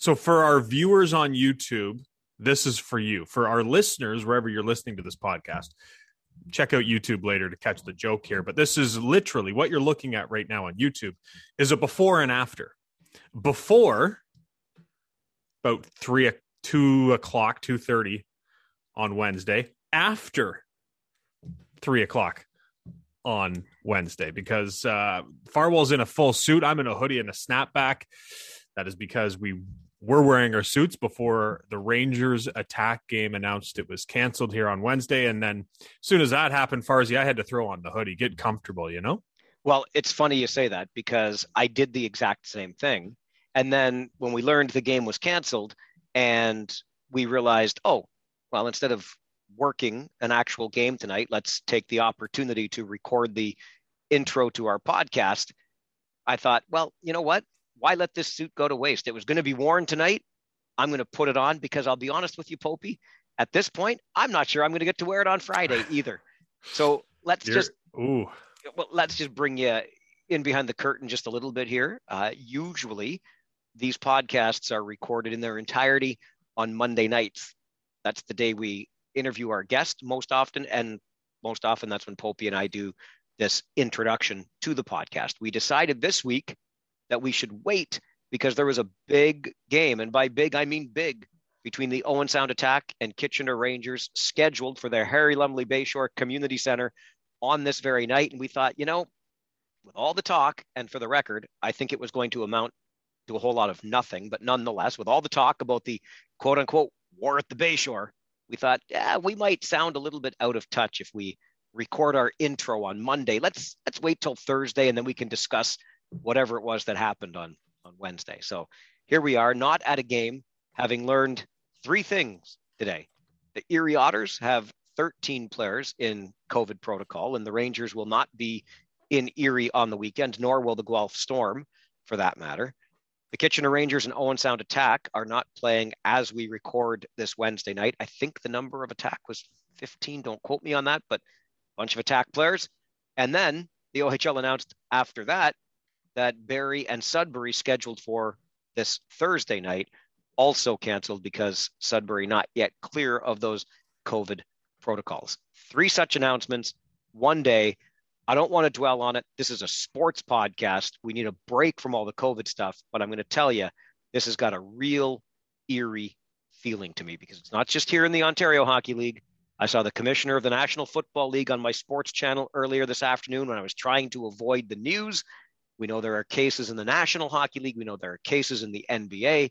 So for our viewers on YouTube, this is for you. For our listeners, wherever you're listening to this podcast, check out YouTube later to catch the joke here. But this is literally what you're looking at right now on YouTube is a before and after. Before about three, two o'clock, two thirty on Wednesday. After three o'clock on Wednesday, because uh, Farwell's in a full suit. I'm in a hoodie and a snapback. That is because we were wearing our suits before the Rangers attack game announced it was canceled here on Wednesday. And then as soon as that happened, Farzy, I had to throw on the hoodie, get comfortable, you know? Well, it's funny you say that because I did the exact same thing. And then when we learned the game was canceled and we realized, oh, well, instead of working an actual game tonight, let's take the opportunity to record the intro to our podcast. I thought, well, you know what? Why let this suit go to waste? It was going to be worn tonight. I'm going to put it on because I'll be honest with you, Popey. At this point, I'm not sure I'm going to get to wear it on Friday either. So let's You're, just ooh. Well, let's just bring you in behind the curtain just a little bit here. Uh, usually, these podcasts are recorded in their entirety on Monday nights. That's the day we interview our guest most often, and most often that's when Popey and I do this introduction to the podcast. We decided this week that we should wait because there was a big game, and by big I mean big, between the Owen Sound Attack and Kitchener Rangers scheduled for their Harry Lumley Bayshore Community Center on this very night. And we thought, you know, with all the talk, and for the record, I think it was going to amount to a whole lot of nothing, but nonetheless, with all the talk about the quote unquote war at the Bayshore, we thought, yeah, we might sound a little bit out of touch if we record our intro on Monday. Let's let's wait till Thursday and then we can discuss whatever it was that happened on on Wednesday. So here we are, not at a game, having learned three things today. The Erie Otters have 13 players in COVID protocol, and the Rangers will not be in Erie on the weekend, nor will the Guelph Storm, for that matter. The Kitchener Rangers and Owen Sound Attack are not playing as we record this Wednesday night. I think the number of attack was 15. Don't quote me on that, but a bunch of attack players. And then the OHL announced after that that Barrie and Sudbury scheduled for this Thursday night also canceled because Sudbury not yet clear of those COVID protocols. Three such announcements, one day. I don't want to dwell on it. This is a sports podcast. We need a break from all the COVID stuff, but I'm going to tell you, this has got a real eerie feeling to me because it's not just here in the Ontario Hockey League. I saw the commissioner of the National Football League on my sports channel earlier this afternoon when I was trying to avoid the news we know there are cases in the National Hockey League. We know there are cases in the NBA,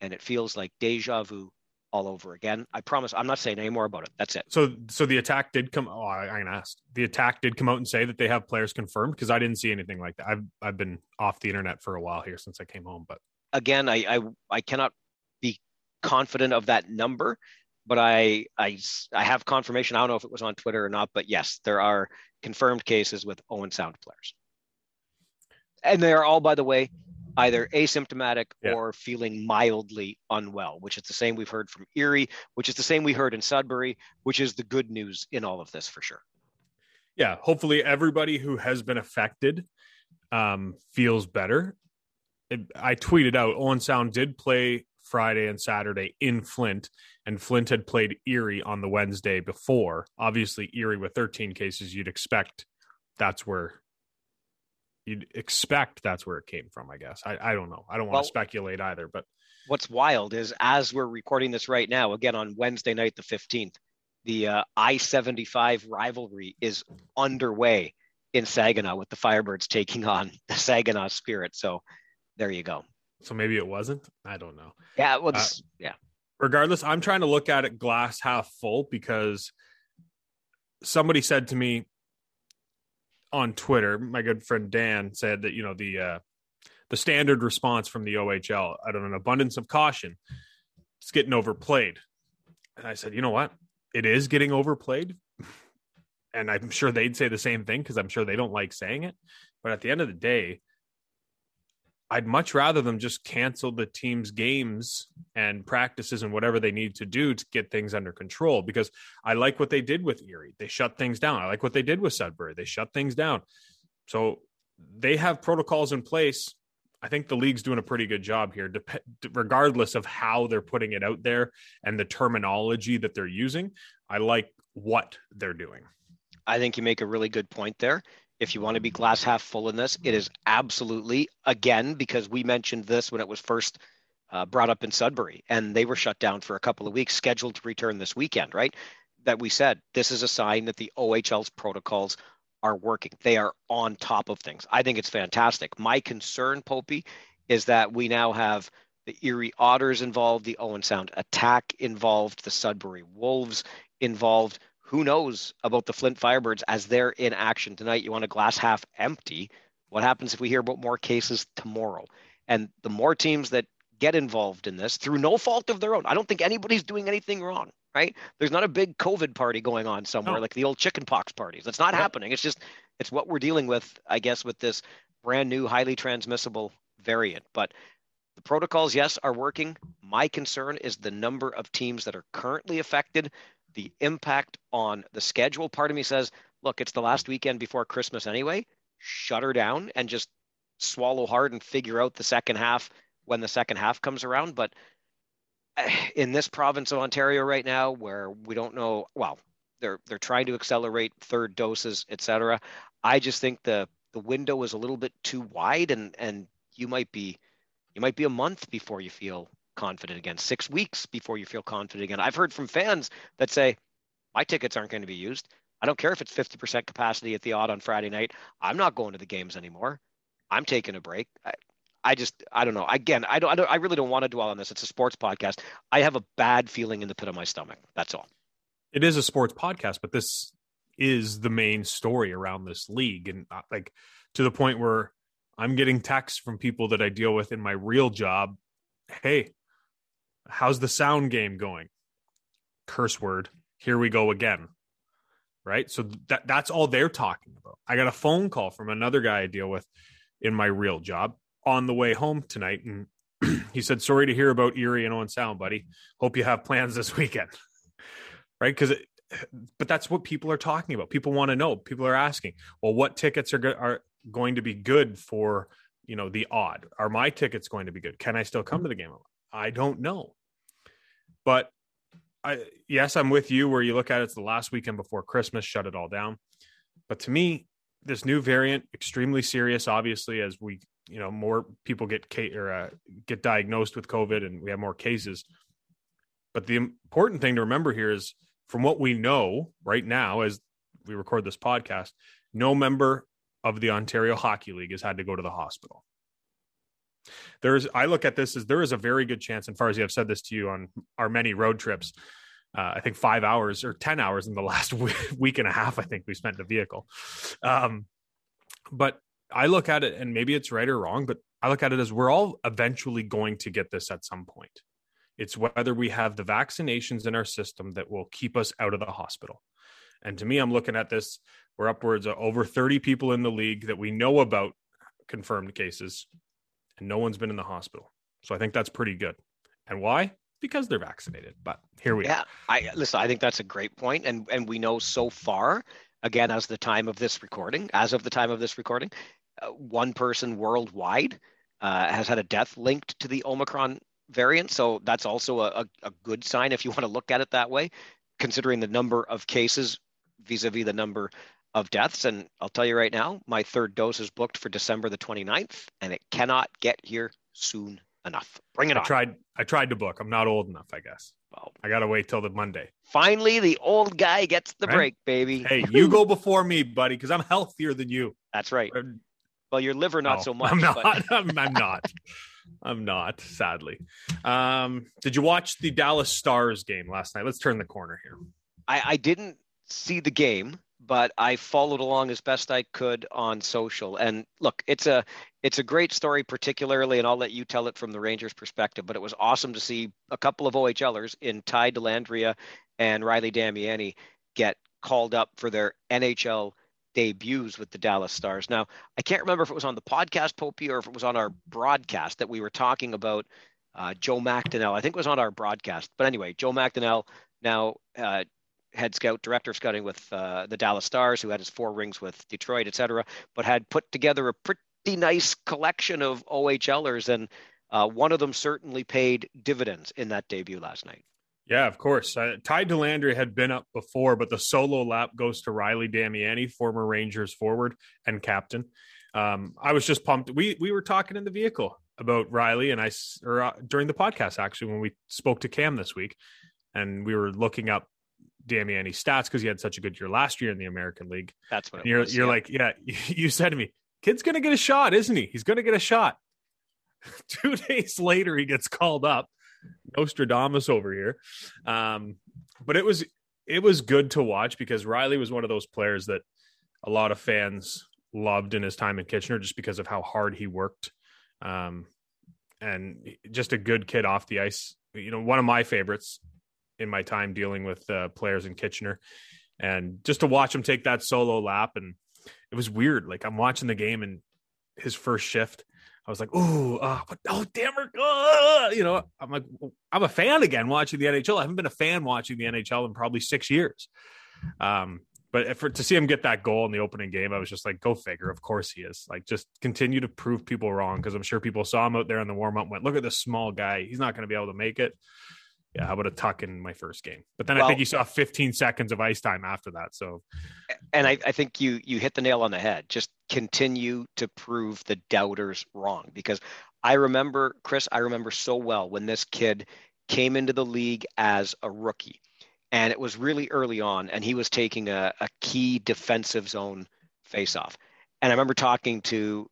and it feels like deja vu all over again. I promise I'm not saying any more about it. That's it. So, so the attack did come. Oh, I, I can ask. The attack did come out and say that they have players confirmed because I didn't see anything like that. I've I've been off the internet for a while here since I came home. But again, I I, I cannot be confident of that number, but I I I have confirmation. I don't know if it was on Twitter or not, but yes, there are confirmed cases with Owen Sound players and they are all, by the way, either asymptomatic yeah. or feeling mildly unwell, which is the same we've heard from Erie, which is the same we heard in Sudbury, which is the good news in all of this for sure. Yeah, hopefully everybody who has been affected um, feels better. It, I tweeted out Owen Sound did play Friday and Saturday in Flint, and Flint had played Erie on the Wednesday before. Obviously, Erie with 13 cases, you'd expect that's where you'd expect that's where it came from. I guess I, I don't know. I don't want well, to speculate either. But what's wild is as we're recording this right now, again on Wednesday night, the fifteenth, the uh, I seventy five rivalry is underway in Saginaw with the Firebirds taking on the Saginaw Spirit. So there you go. So maybe it wasn't. I don't know. Yeah. Well, uh, yeah. Regardless, I'm trying to look at it glass half full because somebody said to me on Twitter, my good friend Dan said that you know the uh, the standard response from the OHL out of an abundance of caution, it's getting overplayed. And I said, you know what, it is getting overplayed, and I'm sure they'd say the same thing because I'm sure they don't like saying it. But at the end of the day, I'd much rather them just cancel the team's games and practices and whatever they need to do to get things under control because I like what they did with Erie. They shut things down. I like what they did with Sudbury. They shut things down. So they have protocols in place. I think the league's doing a pretty good job here, regardless of how they're putting it out there and the terminology that they're using. I like what they're doing. I think you make a really good point there. If you want to be glass half full in this, it is absolutely, again, because we mentioned this when it was first uh, brought up in Sudbury and they were shut down for a couple of weeks, scheduled to return this weekend, right? That we said this is a sign that the OHL's protocols are working. They are on top of things. I think it's fantastic. My concern, Popey, is that we now have the Erie Otters involved, the Owen Sound attack involved, the Sudbury Wolves involved. Who knows about the Flint Firebirds as they're in action tonight? You want a glass half empty. What happens if we hear about more cases tomorrow? And the more teams that get involved in this through no fault of their own, I don't think anybody's doing anything wrong right? There's not a big COVID party going on somewhere no. like the old chickenpox parties. That's not happening. It's just it's what we're dealing with, I guess, with this brand new, highly transmissible variant. But the protocols, yes, are working. My concern is the number of teams that are currently affected, the impact on the schedule. Part of me says, look, it's the last weekend before Christmas anyway. Shut her down and just swallow hard and figure out the second half when the second half comes around. But eh, in this province of Ontario right now, where we don't know, well, they're they're trying to accelerate third doses, et cetera. I just think the the window is a little bit too wide, and and you might be you might be a month before you feel confident again, six weeks before you feel confident again. I've heard from fans that say, my tickets aren't going to be used. I don't care if it's 50% capacity at the Aud on Friday night. I'm not going to the games anymore. I'm taking a break. I, I just I don't know. Again, I don't, I don't I really don't want to dwell on this. It's a sports podcast. I have a bad feeling in the pit of my stomach. That's all. It is a sports podcast, but this is the main story around this league and uh, like to the point where I'm getting texts from people that I deal with in my real job. Hey, how's the sound game going? Curse word. Here we go again. Right? So that that's all they're talking about. I got a phone call from another guy I deal with in my real job on the way home tonight, and he said, "Sorry to hear about Erie and Owen Sound, buddy. Hope you have plans this weekend." right? Because, but that's what people are talking about. People want to know. People are asking, "Well, what tickets are go- are going to be good for you know the Aud? Are my tickets going to be good? Can I still come to the game?" I don't know, but I yes, I'm with you. Where you look at it, it's the last weekend before Christmas, shut it all down. But to me, this new variant extremely serious. Obviously, as we you know more people get or uh, get diagnosed with COVID and we have more cases. But the important thing to remember here is, from what we know right now, as we record this podcast, no member of the Ontario Hockey League has had to go to the hospital. There's, I look at this as there is a very good chance, and far as I've said this to you on our many road trips, uh, I think five hours or 10 hours in the last week and a half, I think we spent in the vehicle. Um, but I look at it, and maybe it's right or wrong, but I look at it as we're all eventually going to get this at some point. It's whether we have the vaccinations in our system that will keep us out of the hospital. And to me, I'm looking at this, we're upwards of over 30 people in the league that we know about confirmed cases, and no one's been in the hospital. So I think that's pretty good. And why? Because they're vaccinated. But here we are. yeah, are. I listen, I think that's a great point. And and we know so far, again, as the time of this recording, as of the time of this recording, uh, one person worldwide uh, has had a death linked to the Omicron variant. So that's also a, a, good sign if you want to look at it that way, considering the number of cases vis a vis the number of deaths. And I'll tell you right now, my third dose is booked for December the 29th, and it cannot get here soon enough. Bring it I on. Tried, I tried to book. I'm not old enough, I guess. Well, I got to wait till the Monday. Finally, the old guy gets the right? break, baby. Hey, you go before me, buddy, because I'm healthier than you. That's right. Well, your liver not so much. I'm not. I'm, I'm, not. I'm not. Sadly. Um, did you watch the Dallas Stars game last night? Let's turn the corner here. I, I didn't see the game, but I followed along as best I could on social. And look, it's a it's a great story, particularly, and I'll let you tell it from the Rangers' perspective. But it was awesome to see a couple of OHLers in Ty Dellandrea and Riley Damiani get called up for their NHL debuts with the Dallas Stars. Now, I can't remember if it was on the podcast, Popey, or if it was on our broadcast that we were talking about uh, Joe McDonnell. I think it was on our broadcast. But anyway, Joe McDonnell, now uh, head scout, director of scouting with uh, the Dallas Stars, who had his four rings with Detroit, et cetera, but had put together a pretty nice collection of OHLers, and uh, one of them certainly paid dividends in that debut last night. Yeah, of course. Uh, Ty Dellandrea had been up before, but the solo lap goes to Riley Damiani, former Rangers forward and captain. Um, I was just pumped. We we were talking in the vehicle about Riley and I, or uh, during the podcast actually when we spoke to Cam this week, and we were looking up Damiani's stats because he had such a good year last year in the American League. That's what you're. Was, you're yeah. like, yeah. You said to me, "Kid's gonna get a shot, isn't he? He's gonna get a shot." Two days later, he gets called up. Nostradamus over here, um, but it was it was good to watch because Riley was one of those players that a lot of fans loved in his time in Kitchener just because of how hard he worked. Um, and just a good kid off the ice. You know, one of my favorites in my time dealing with uh, players in Kitchener. And just to watch him take that solo lap, and it was weird. Like I'm watching the game and his first shift, I was like, "Ooh, uh, oh damn it!" Uh, you know, I'm like, I'm a fan again watching the NHL. I haven't been a fan watching the NHL in probably six years. Um, but for to see him get that goal in the opening game, I was just like, go figure. Of course he is. Like, just continue to prove people wrong because I'm sure people saw him out there in the warm up. Went, look at this small guy. He's not going to be able to make it. Yeah, how about a tuck in my first game? But then well, I think you saw 15 seconds of ice time after that. So, and I, I think you you hit the nail on the head. Just continue to prove the doubters wrong because I remember Chris. I remember so well when this kid came into the league as a rookie and it was really early on, and he was taking a, a key defensive zone faceoff. And I remember talking to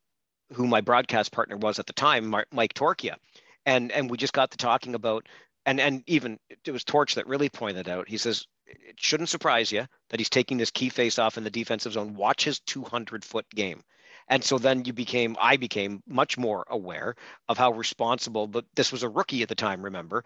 who my broadcast partner was at the time, Mike Torchia, and and we just got to talking about, and and even it was Torch that really pointed out. He says it shouldn't surprise you that he's taking this key face off in the defensive zone. Watch his 200 foot game. And so then you became, I became much more aware of how responsible, but this was a rookie at the time, remember,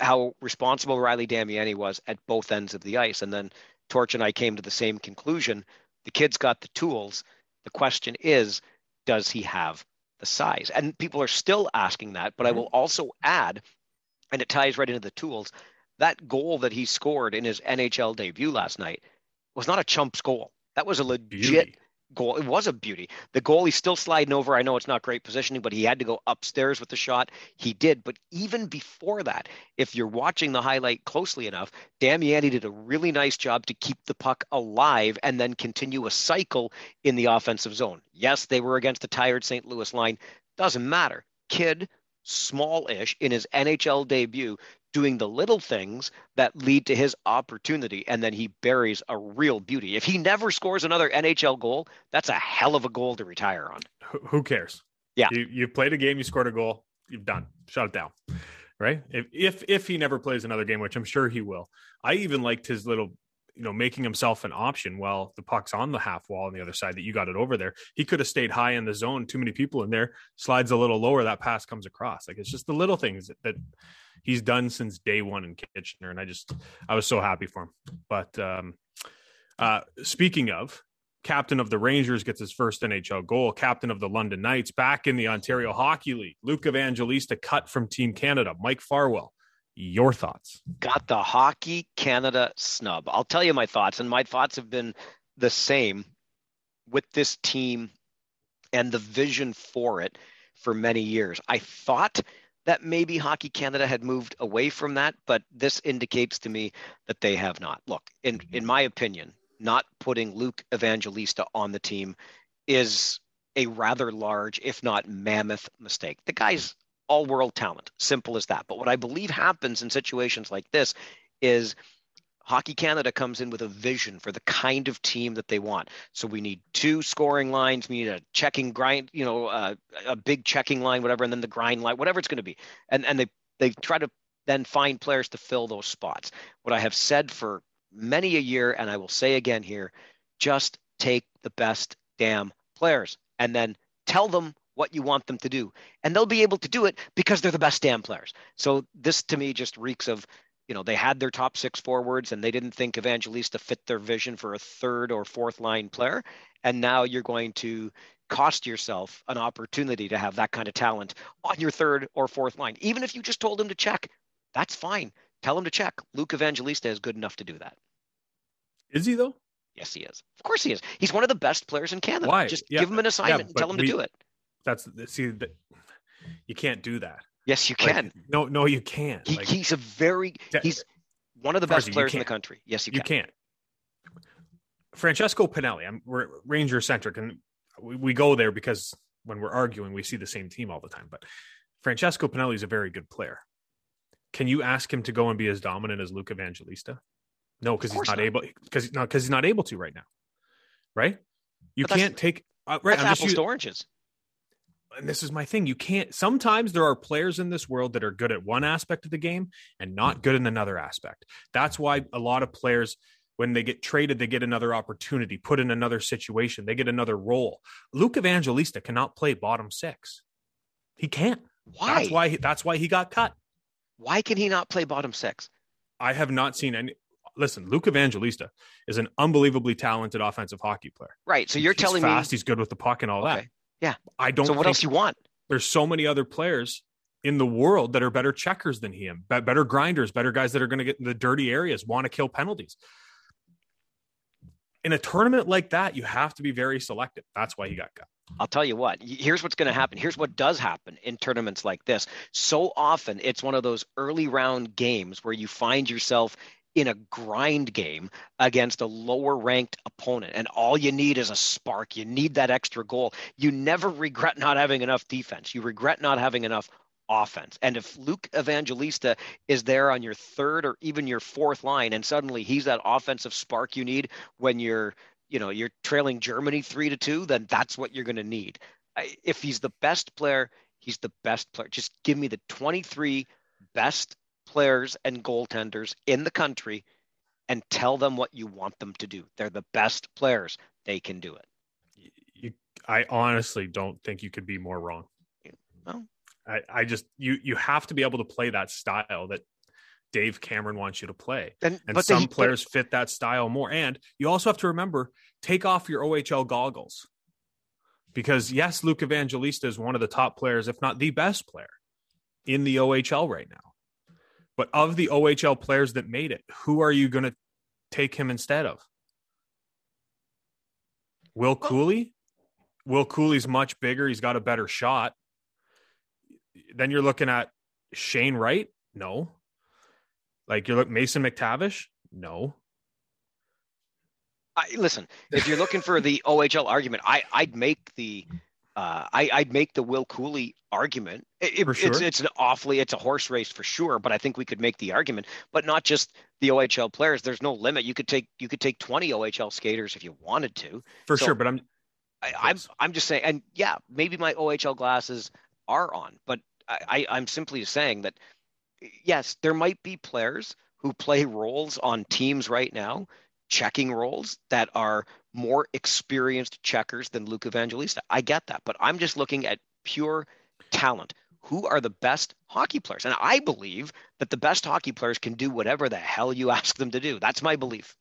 how responsible Riley Damiani was at both ends of the ice. And then Torch and I came to the same conclusion. The kid's got the tools. The question is, does he have the size? And people are still asking that, but mm-hmm. I will also add, and it ties right into the tools, that goal that he scored in his NHL debut last night was not a chump's goal. That was a legit Beauty goal. It was a beauty. The goalie's still sliding over. I know it's not great positioning, but he had to go upstairs with the shot. He did. But even before that, if you're watching the highlight closely enough, Damiani did a really nice job to keep the puck alive and then continue a cycle in the offensive zone. Yes, they were against the tired St. Louis line. Doesn't matter. Kid, small-ish in his NHL debut, doing the little things that lead to his opportunity and then he buries a real beauty. If he never scores another NHL goal, that's a hell of a goal to retire on. Who cares? Yeah. You you played a game, you scored a goal, you've done. Shut it down. Right? If if if he never plays another game, which I'm sure he will. I even liked his little you know, making himself an option while the puck's on the half wall on the other side that you got it over there. He could have stayed high in the zone, too many people in there, slides a little lower, that pass comes across. Like it's just the little things that, he's done since day one in Kitchener. And I just, I was so happy for him. But um, uh, speaking of, captain of the Rangers gets his first NHL goal, captain of the London Knights back in the Ontario Hockey League. Luke Evangelista cut from Team Canada. Mike Farwell your thoughts? Got the Hockey Canada snub. I'll tell you my thoughts, and my thoughts have been the same with this team and the vision for it for many years. I thought that maybe Hockey Canada had moved away from that, but this indicates to me that they have not. Look, in mm-hmm. in my opinion, not putting Luke Evangelista on the team is a rather large, if not mammoth, mistake. The guy's all world talent. Simple as that. But what I believe happens in situations like this is Hockey Canada comes in with a vision for the kind of team that they want. So we need two scoring lines. We need a checking grind, you know, uh, a big checking line, whatever, and then the grind line, whatever it's going to be. And and they they try to then find players to fill those spots. What I have said for many a year, and I will say again here, just take the best damn players and then tell them what you want them to do. And they'll be able to do it because they're the best damn players. So this to me just reeks of, you know, they had their top six forwards and they didn't think Evangelista fit their vision for a third or fourth line player. And now you're going to cost yourself an opportunity to have that kind of talent on your third or fourth line. Even if you just told him to check, that's fine. Tell him to check. Luke Evangelista is good enough to do that. Is he though? Yes, he is. Of course he is. He's one of the best players in Canada. Why? Just yeah. give him an assignment yeah, and tell him we, to do it That's see that you can't do that. Yes, you Like, can. no, no, you can't. he, Like, he's a very he's one of the Farzi, best players in the country. Yes, you you can. can't. Francesco Pinelli. I'm we're Ranger centric, and we, we go there because when we're arguing, we see the same team all the time. But Francesco Pinelli is a very good player. Can you ask him to go and be as dominant as Luke Evangelista? No, because he's not, not. able. Because not because he's not able to right now. Right? You can't take. Uh, right. That's I'm apples u- to oranges. And this is my thing. You can't. Sometimes there are players in this world that are good at one aspect of the game and not hmm. good in another aspect. That's why a lot of players, when they get traded, they get another opportunity, put in another situation, they get another role. Luke Evangelista cannot play bottom six. He can't. Why? That's why. He, that's why he got cut. Why can he not play bottom six? I have not seen any. Listen, Luke Evangelista is an unbelievably talented offensive hockey player. Right. So you're He's telling fast. me He's good with the puck and all that. Yeah. I don't. so what else you want? there's so many other players in the world that are better checkers than him, better grinders, better guys that are going to get in the dirty areas, want to kill penalties. In a tournament like that, you have to be very selective. That's why he got cut. I'll tell you what. Here's what's going to happen. Here's what does happen in tournaments like this. So often, it's one of those early round games where you find yourself in a grind game against a lower ranked opponent, and all you need is a spark. You need that extra goal. You never regret not having enough defense. You regret not having enough offense. And if Luke Evangelista is there on your third or even your fourth line, and suddenly he's that offensive spark you need when you're you know you're trailing Germany three to two, then that's what you're going to need. If he's the best player, he's the best player. Just give me the 23 best players and goaltenders in the country, and tell them what you want them to do. They're the best players; they can do it. You, I honestly don't think you could be more wrong. Well. I, I just you you have to be able to play that style that Dave Cameron wants you to play. And, And some they, players fit that style more. And you also have to remember take off your OHL goggles. Because yes, Luke Evangelista is one of the top players, if not the best player in the OHL right now. But of the OHL players that made it, who are you going to take him instead of? Will Cuylle? Will Cuylle's much bigger. He's got a better shot. Then you're looking at Shane Wright? No. Like you're looking Mason McTavish? No. I, listen, if you're looking for the OHL argument, I, I'd make the uh, I, I'd make the Will Cuylle argument. It, For It's it's an awfully it's a horse race for sure, but I think we could make the argument. But not just the OHL players. There's no limit. You could take you could take 20 OHL skaters if you wanted to. For So- sure, but I'm I, I'm I'm just saying, and yeah, maybe my OHL glasses are on, but I, I, I'm simply saying that yes, there might be players who play roles on teams right now, checking roles that are more experienced checkers than Luke Evangelista. I get that, but I'm just looking at pure talent. Who are the best hockey players? And I believe that the best hockey players can do whatever the hell you ask them to do. That's my belief.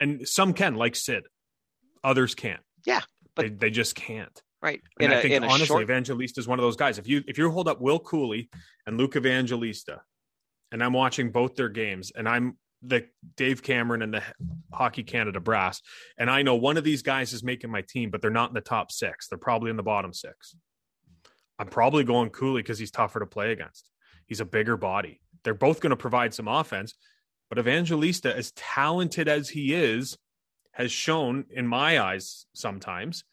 and some can, like Sid. Others can't. Yeah, but- they, they just can't. Right. And in I a, think in honestly, short Evangelista is one of those guys. If you if you hold up Will Cuylle and Luke Evangelista, and I'm watching both their games, and I'm the Dave Cameron and the Hockey Canada brass, and I know one of these guys is making my team, but they're not in the top six. They're probably in the bottom six. I'm probably going Cuylle because he's tougher to play against. He's a bigger body. They're both going to provide some offense, but Evangelista, as talented as he is, has shown in my eyes sometimes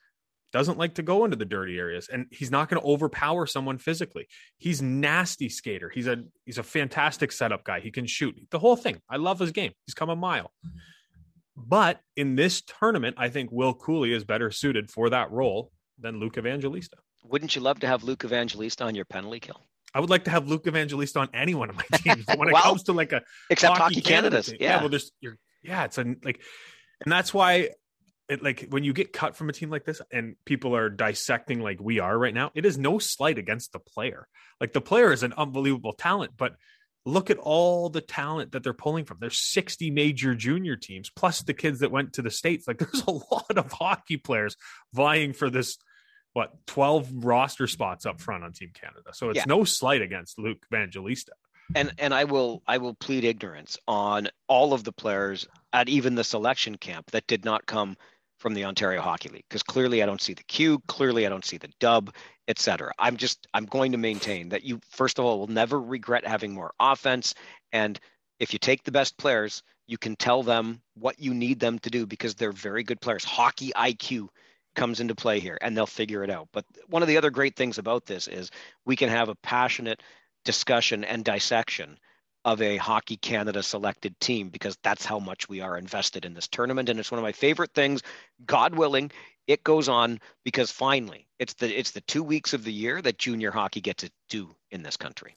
doesn't like to go into the dirty areas and he's not going to overpower someone physically he's nasty skater he's a he's a fantastic setup guy he can shoot the whole thing i love his game he's come a mile but in this tournament i think will Cuylle is better suited for that role than luke evangelista Wouldn't you love to have Luke Evangelista on your penalty kill? i would like to have luke evangelista on any one of my teams but when it comes to like a Except Hockey, Canada Canada's. thing. Yeah. well there's you're yeah it's a like and that's why it like when you get cut from a team like this and people are dissecting like we are right now it is no slight against the player. Like the player is an unbelievable talent but look at all the talent that they're pulling from. There's 60 major junior teams plus the kids that went to the states. Like there's a lot of hockey players vying for this what 12 roster spots up front on team canada. So it's Yeah. no slight against luke evangelista. And and I will I will plead ignorance on all of the players at even the selection camp that did not come from the Ontario Hockey League because clearly I don't see the Q, clearly I don't see the dub, etc. I'm just I'm going to maintain that you first of all will never regret having more offense and if you take the best players, you can tell them what you need them to do because they're very good players. Hockey IQ comes into play here and they'll figure it out. But one of the other great things about this is we can have a passionate discussion and dissection of a Hockey Canada selected team because that's how much we are invested in this tournament. And it's one of my favorite things. God willing, it goes on because finally it's the it's the two weeks of the year that junior hockey gets to do in this country.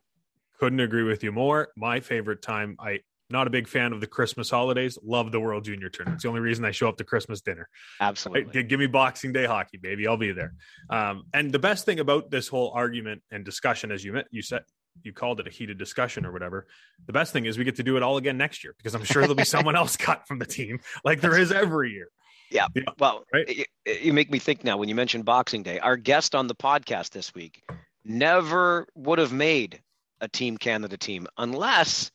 Couldn't agree with you more. My favorite time. I not a big fan of the Christmas holidays. Love the World Junior Tournament. It's the only reason I show up to Christmas dinner. Absolutely. Right? Give me Boxing Day hockey, baby. I'll be there. Um, and the best thing about this whole argument and discussion, as you you said, you called it a heated discussion or whatever. The best thing is we get to do it all again next year because I'm sure there'll be someone else cut from the team, like there is every year. Yeah. yeah. Well, right? you, you make me think now when you mentioned Boxing Day. Our guest on the podcast this week never would have made a Team Canada team unless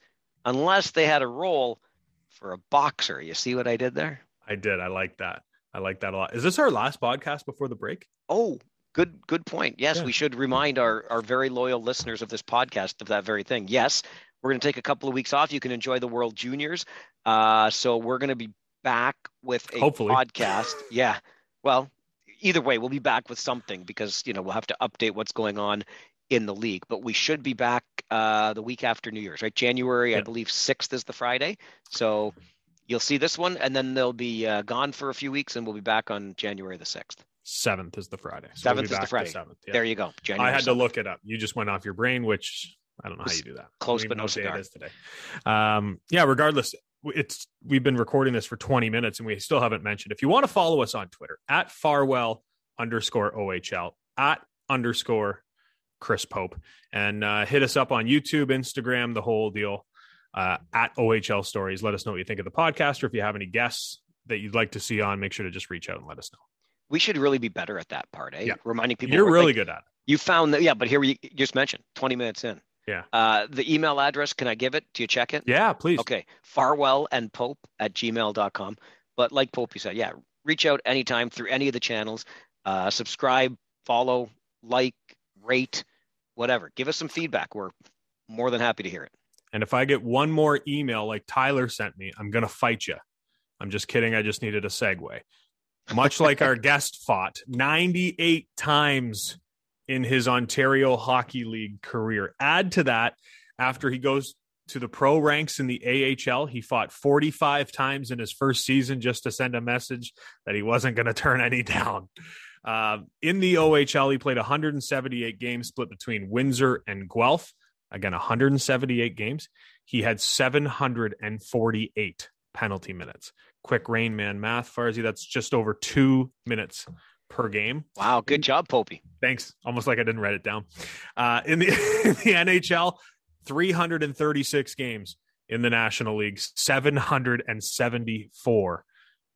unless they had a role for a boxer. You see what I did there? I did. I like that. I like that a lot. Is this our last podcast before the break? Oh, good good point. Yes, yeah. we should remind our our very loyal listeners of this podcast of that very thing. Yes, we're going to take a couple of weeks off. You can enjoy the World Juniors. Uh, so we're going to be back with a Hopefully. podcast. Yeah. Well, either way, we'll be back with something because you know we'll have to update what's going on in the league. But we should be back uh, the week after New Year's, right? January, yeah. I believe sixth is the Friday. So you'll see this one, and then they'll be uh, gone for a few weeks, and we'll be back on January the sixth. Seventh is the Friday. So seventh we'll is the Friday. Seventh. Yeah. There you go. January I had 7th. to look it up. You just went off your brain, which I don't know how you do that. Close but no cigar. It is today. Um, yeah. Regardless, it's we've been recording this for 20 minutes and we still haven't mentioned. If you want to follow us on Twitter at Farwell underscore OHL at underscore Chris Pope and uh, hit us up on YouTube, Instagram, the whole deal uh, at OHL Stories. Let us know what you think of the podcast, or if you have any guests that you'd like to see on, make sure to just reach out and let us know. We should really be better at that part, eh? Yeah. Reminding people. You're really like, good at it. You found that, yeah, but here we just mentioned 20 minutes in. Yeah. Uh, the email address, can I give it? Do you check it? Yeah, please. Okay. Farwell and Pope at gmail.com. But like Pope, you said, yeah, reach out anytime through any of the channels. Uh, subscribe, follow, like, rate, whatever. Give us some feedback. We're more than happy to hear it. And if I get one more email like Tyler sent me, I'm going to fight you. I'm just kidding. I just needed a segue. Much like our guest fought 98 times in his Ontario Hockey League career. Add to that, after he goes to the pro ranks in the AHL, he fought 45 times in his first season just to send a message that he wasn't going to turn any down. Uh, in the OHL, he played 178 games split between Windsor and Guelph. Again, 178 games. He had 748 penalty minutes. Quick rain man math, Farzy, that's just over two minutes per game. Wow, good job, Popey. Thanks. Almost like I didn't write it down. Uh, in, the, in the NHL, 336 games in the National League, 774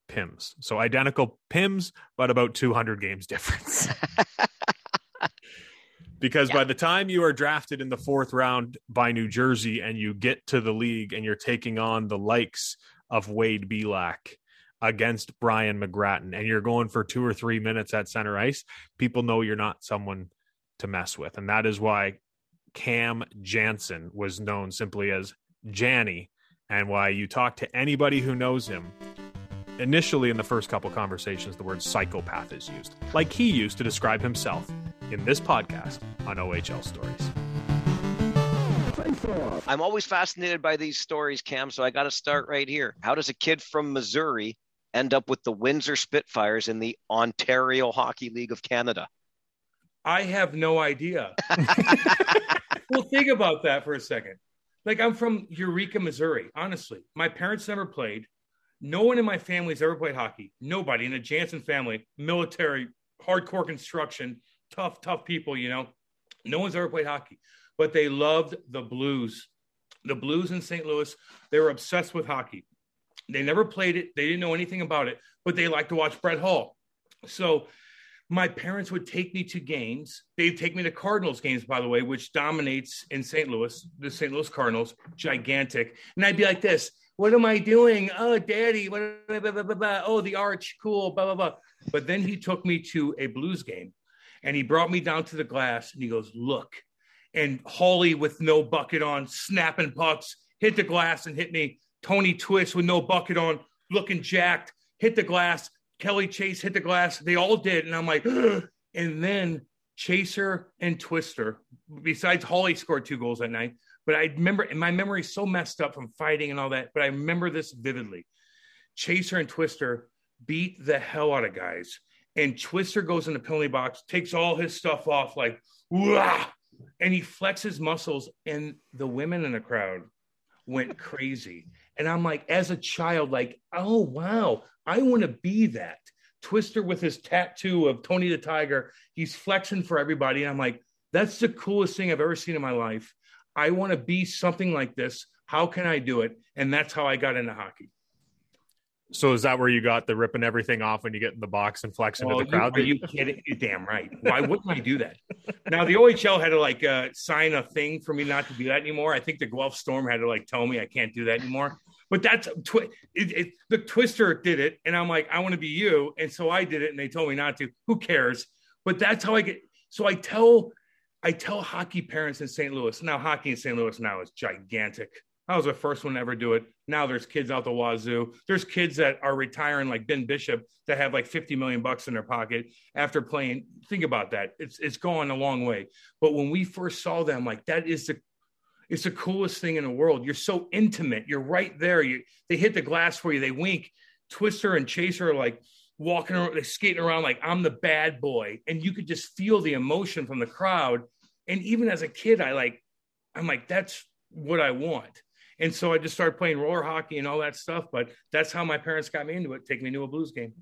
PIMs. So identical PIMs, but about 200 games difference. because yeah. by the time you are drafted in the fourth round by New Jersey and you get to the league and you're taking on the likes of Wade Belak against Brian McGrattan and you're going for two or three minutes at center ice, people know you're not someone to mess with. And that is why Cam Janssen was known simply as Janny and why you talk to anybody who knows him Initially, in the first couple conversations, the word psychopath is used, like he used to describe himself in this podcast on OHL Stories. I'm always fascinated by these stories, Cam, so I got to start right here. How does a kid from Missouri end up with the Windsor Spitfires in the Ontario Hockey League of Canada? I have no idea. well, think about that for a second. Like, I'm from Eureka, Missouri. Honestly, my parents never played. No one in my family has ever played hockey. Nobody in the Janssen family, military, hardcore construction, tough, tough people, you know. No one's ever played hockey, but they loved the Blues. The Blues in St. Louis, they were obsessed with hockey. They never played it, they didn't know anything about it, but they liked to watch Brett Hull. So my parents would take me to games. They'd take me to Cardinals games, by the way, which dominates in St. Louis, the St. Louis Cardinals, gigantic. And I'd be like this What am I doing? Oh, daddy. Blah, blah, blah, blah. Oh, the arch. Cool. Blah, blah, blah. But then he took me to a blues game and he brought me down to the glass and he goes, Look. And Holly with no bucket on, snapping pucks, hit the glass and hit me. Tony Twist with no bucket on, looking jacked, hit the glass. Kelly Chase hit the glass. They all did. And I'm like, and then Chaser and Twister, besides Holly scored two goals that night. But I remember, and my memory is so messed up from fighting and all that, but I remember this vividly. Chaser and Twister beat the hell out of guys. And Twister goes in the penalty box, takes all his stuff off, like, Wah! And he flexes muscles. And the women in the crowd went crazy. And I'm like, as a child, like, oh, wow, I want to be that. Twister with his tattoo of Tony the Tiger. He's flexing for everybody. And I'm like, that's the coolest thing I've ever seen in my life. I want to be something like this. How can I do it? And that's how I got into hockey. So is that where you got the ripping everything off when you get in the box and flex into Well, the crowd? You, are you kidding? You're damn right. Why wouldn't I do that? Now the OHL had to like uh, sign a thing for me not to do that anymore. I think the Guelph Storm had to like tell me I can't do that anymore. But that's twi- it, it, the Twister did it, and I'm like, I want to be you, and so I did it, and they told me not to. Who cares? But that's how I get. So I tell, I tell hockey parents in St. Louis. Now hockey in St. Louis now is gigantic. I was the first one to ever do it. Now there's kids out the wazoo. There's kids that are retiring like Ben Bishop that have like 50 million bucks in their pocket after playing. Think about that. It's it's gone a long way. But when we first saw them, like that is the it's the coolest thing in the world. You're so intimate. You're right there. You they hit the glass for you. They wink. Twister and Chaser are like walking around, they skating around like I'm the bad boy. And you could just feel the emotion from the crowd. And even as a kid, I like, I'm like, that's what I want. And so I just started playing roller hockey and all that stuff. But that's how my parents got me into it, take me to a blues game.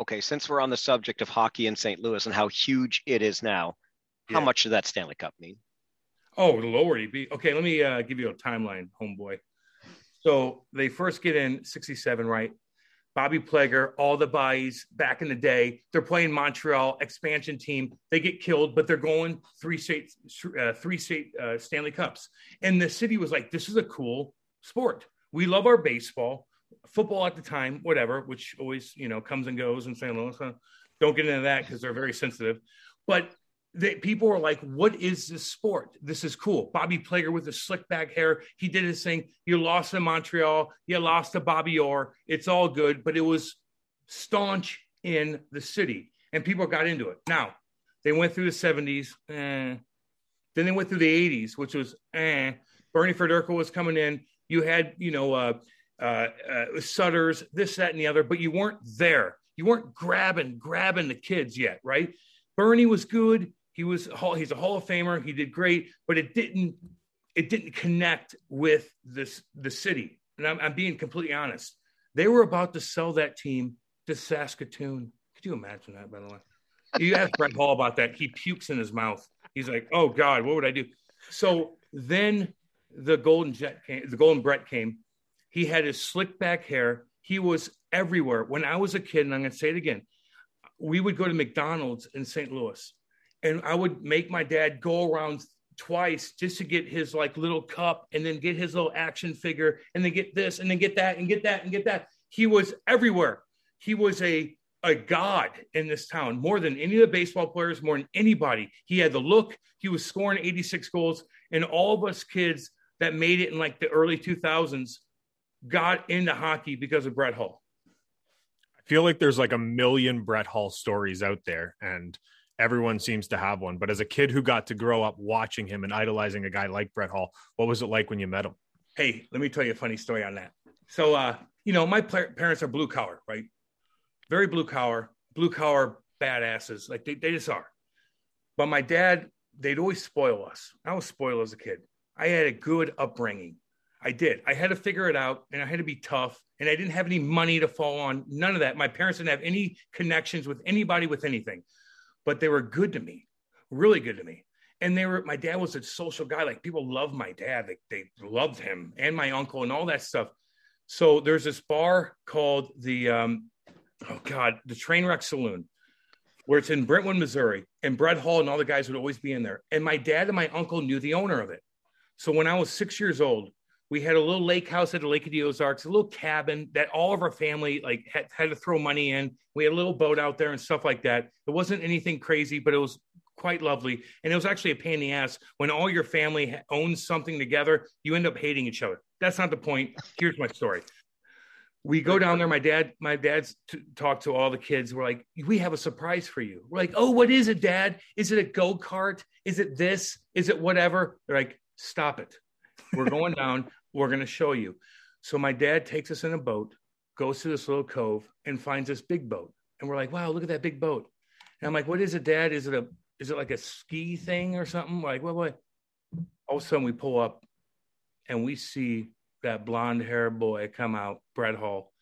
Okay, since we're on the subject of hockey in St. Louis and how huge it is now, how much did that Stanley Cup mean? Oh, the lower you be. Okay, let me uh, give you a timeline, homeboy. So they first get in 67, right? Bobby Plager, all the buys back in the day. They're playing Montreal expansion team. They get killed, but they're going three state, uh, three state uh, Stanley Cups. And the city was like, "This is a cool sport. We love our baseball, football at the time, whatever, which always you know comes and goes in St. Louis. So don't get into that because they're very sensitive. But people were like, "What is this sport? This is cool." Bobby Plager with the slick back hair, he did his thing. You lost to Montreal, you lost to Bobby Orr. It's all good, but it was staunch in the city, and people got into it. Now they went through the '70s, eh. then they went through the '80s, which was eh. Bernie Federko was coming in. You had, you know, uh, uh, uh, Sutters, this, that, and the other, but you weren't there. You weren't grabbing, grabbing the kids yet, right? Bernie was good. He was he's a Hall of Famer. He did great, but it didn't it didn't connect with this the city. And I'm, I'm being completely honest. They were about to sell that team to Saskatoon. Could you imagine that? By the way, you ask Brett Hull about that. He pukes in his mouth. He's like, "Oh God, what would I do?" So then the Golden Jet came. The Golden Brett came. He had his slick back hair. He was everywhere. When I was a kid, and I'm going to say it again, we would go to McDonald's in St. Louis, and I would make my dad go around twice just to get his like little cup and then get his little action figure and then get this and then get that and get that and get that. He was everywhere. He was a a god in this town more than any of the baseball players, more than anybody. He had the look. He was scoring 86 goals, and all of us kids that made it in like the early 2000s got into hockey because of Brett Hull. I feel like there's like a million Brett Hull stories out there, and everyone seems to have one. But as a kid who got to grow up watching him and idolizing a guy like Brett Hull, what was it like when you met him? Hey, let me tell you a funny story on that. So, uh, you know, my parents are blue collar, right? Very blue collar, blue collar badasses. Like they, they just are. But my dad, they'd always spoil us. I was spoiled as a kid. I had a good upbringing. I did. I had to figure it out and I had to be tough and I didn't have any money to fall on. None of that. My parents didn't have any connections with anybody with anything, but they were good to me, really good to me. And they were, my dad was a social guy. Like people loved my dad. Like they loved him and my uncle and all that stuff. So there's this bar called the, um, oh God, the Trainwreck Saloon, where it's in Brentwood, Missouri. And Brett Hull and all the guys would always be in there. And my dad and my uncle knew the owner of it. So when I was six years old, we had a little lake house at the Lake of the Ozarks, a little cabin that all of our family like had, had to throw money in. We had a little boat out there and stuff like that. It wasn't anything crazy, but it was quite lovely. And it was actually a pain in the ass when all your family owns something together, you end up hating each other. That's not the point. Here's my story. We go down there. My dad, my dad's t- talked to all the kids. We're like, we have a surprise for you. We're like, oh, what is it, Dad? Is it a go kart? Is it this? Is it whatever? They're like, stop it. We're going down. We're going to show you. So my dad takes us in a boat, goes to this little cove, and finds this big boat. And we're like, wow, look at that big boat. And I'm like, what is it, Dad? Is it a is it like a ski thing or something? Like what? What? All of a sudden, we pull up, and we see that blonde hair boy come out, Brett Hull,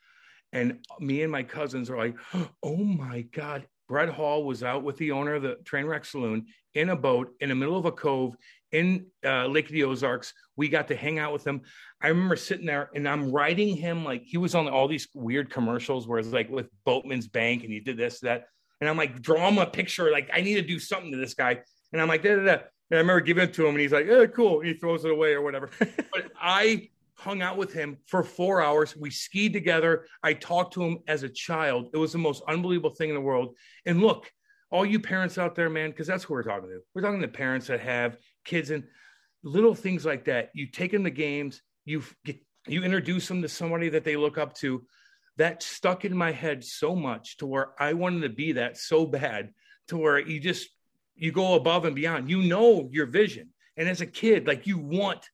and me and my cousins are like, oh my god. Brett Hull was out with the owner of the Trainwreck Saloon in a boat in the middle of a cove in uh, Lake of the Ozarks. We got to hang out with him. I remember sitting there and I'm writing him like he was on all these weird commercials where it's like with Boatmen's Bank and he did this, that. And I'm like, draw him a picture. Like, I need to do something to this guy. And I'm like, da, da, da. And I remember giving it to him and he's like, cool. he throws it away or whatever. but I hung out with him for four hours. We skied together. I talked to him as a child. It was the most unbelievable thing in the world. And look, all you parents out there, man, because that's who we're talking to. We're talking to parents that have kids and little things like that. You take them to games, you you introduce them to somebody that they look up to. That stuck in my head so much to where I wanted to be that so bad to where you just you go above and beyond. You know your vision. And as a kid, like you want,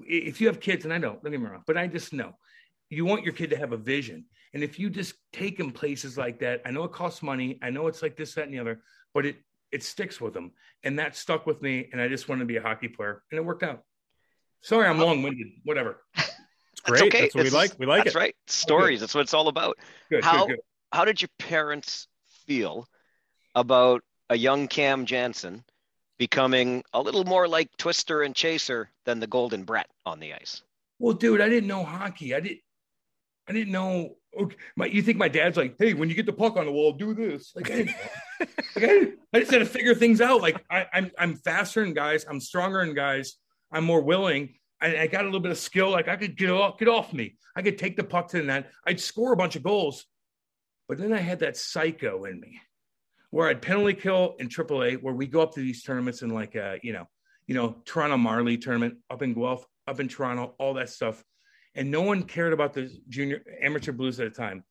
if you have kids, and I don't, don't get me wrong, but I just know you want your kid to have a vision. And if you just take them places like that, I know it costs money. I know it's like this, that, and the other, but it it sticks with them. And that stuck with me. And I just wanted to be a hockey player. And it worked out. Sorry, I'm oh. long winded. Whatever. It's great. That's, okay. that's what it's, we like. We like that's it. right. Stories. That's what it's all about. Good, how good, good. how did your parents feel about a young Cam Janssen becoming a little more like Twister and Chaser than the Golden Brett on the ice? Well, dude, I didn't know hockey. I didn't I didn't know okay, my, you think my dad's like, hey, when you get the puck on the wall, do this. Like, I, like I, just had to figure things out. Like, I, am I'm, I'm faster than guys. I'm stronger than guys. I'm more willing. I, I, got a little bit of skill. Like, I could get off, get off me. I could take the puck to the net. I'd score a bunch of goals. But then I had that psycho in me, where I'd penalty kill in AAA, where we go up to these tournaments in like, you know, you know, Toronto Marley tournament up in Guelph, up in Toronto, all that stuff and no one cared about the junior amateur blues at the time.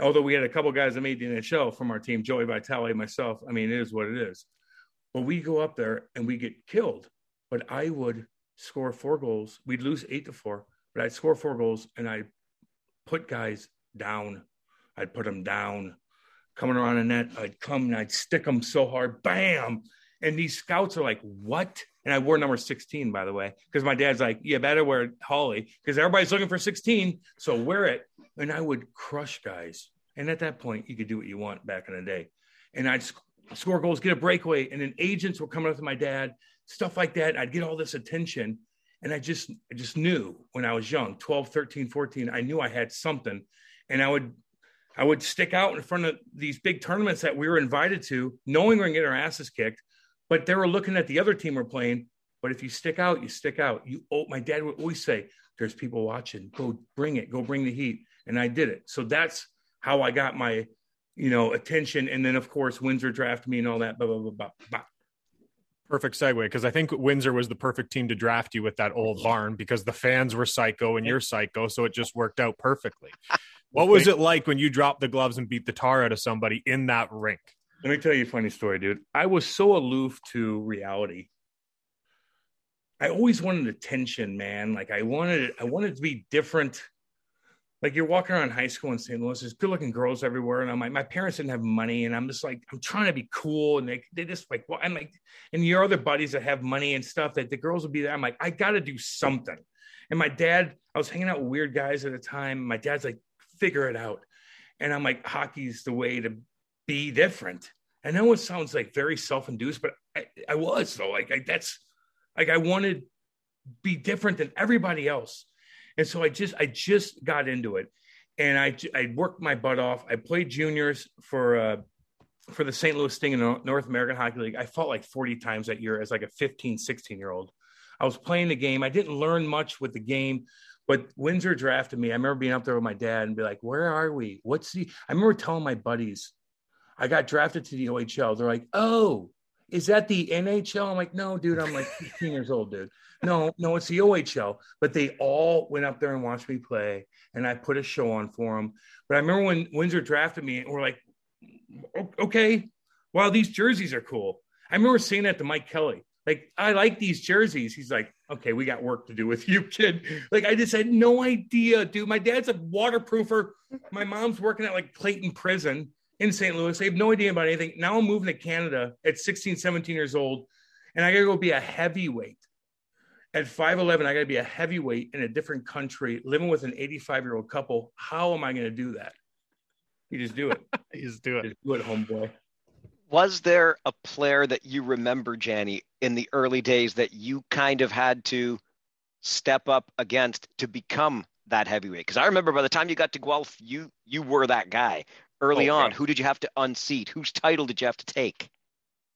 Although we had a couple guys that made the NHL from our team, Joey Vitale, myself. I mean, it is what it is. But we go up there and we get killed. But I would score four goals. We'd lose eight to four, but I'd score four goals and I'd put guys down. I'd put them down. Coming around the net, I'd come and I'd stick them so hard, bam. And these scouts are like, what? And I wore number 16, by the way, because my dad's like, you better wear Hully because everybody's looking for 16. So wear it. And I would crush guys. And at that point, you could do what you want back in the day. And I'd sc- score goals, get a breakaway. And then agents were coming up to my dad, stuff like that. I'd get all this attention. And I just, I just knew when I was young, 12, 13, 14, I knew I had something. And I would, I would stick out in front of these big tournaments that we were invited to, knowing we are going to get our asses kicked but they were looking at the other team we're playing. But if you stick out, you stick out. You oh, my dad would always say, "There's people watching. Go bring it. Go bring the heat." And I did it. So that's how I got my, you know, attention. And then of course Windsor drafted me and all that. Blah blah blah blah. blah. Perfect segue because I think Windsor was the perfect team to draft you with that old barn because the fans were psycho and you're psycho, so it just worked out perfectly. What was it like when you dropped the gloves and beat the tar out of somebody in that rink? Let me tell you a funny story, dude. I was so aloof to reality. I always wanted attention, man. Like I wanted, I wanted to be different. Like you're walking around high school in St. Louis, there's good-looking girls everywhere, and I'm like, my parents didn't have money, and I'm just like, I'm trying to be cool, and they, they just like, well, I'm like, and your other buddies that have money and stuff, that the girls would be there. I'm like, I got to do something. And my dad, I was hanging out with weird guys at the time. My dad's like, figure it out, and I'm like, hockey's the way to be different. I know it sounds like very self-induced, but I, I was though. Like I, that's like I wanted to be different than everybody else, and so I just I just got into it, and I I worked my butt off. I played juniors for uh, for the St. Louis Sting in North American Hockey League. I fought like 40 times that year as like a 15, 16 year old. I was playing the game. I didn't learn much with the game, but Windsor drafted me. I remember being up there with my dad and be like, "Where are we? What's the?" I remember telling my buddies, I got drafted to the OHL. They're like, "Oh, is that the NHL?" I'm like, "No, dude. I'm like 15 years old, dude. No, no, it's the OHL." But they all went up there and watched me play, and I put a show on for them. But I remember when Windsor drafted me, and we're like, "Okay, wow, these jerseys are cool." I remember saying that to Mike Kelly. Like, I like these jerseys. He's like, okay, we got work to do with you, kid. Like, I just had no idea, dude. My dad's a waterproofer. My mom's working at like Clayton Prison in St. Louis. They have no idea about anything. Now I'm moving to Canada at 16, 17 years old, and I got to go be a heavyweight. At 5'11, I got to be a heavyweight in a different country, living with an 85 year old couple. How am I going to do that? You just do it. you just do it. Just do it, homeboy was there a player that you remember, Janny, in the early days that you kind of had to step up against to become that heavyweight? Because I remember by the time you got to Guelph, you you were that guy early okay. on. Who did you have to unseat? Whose title did you have to take?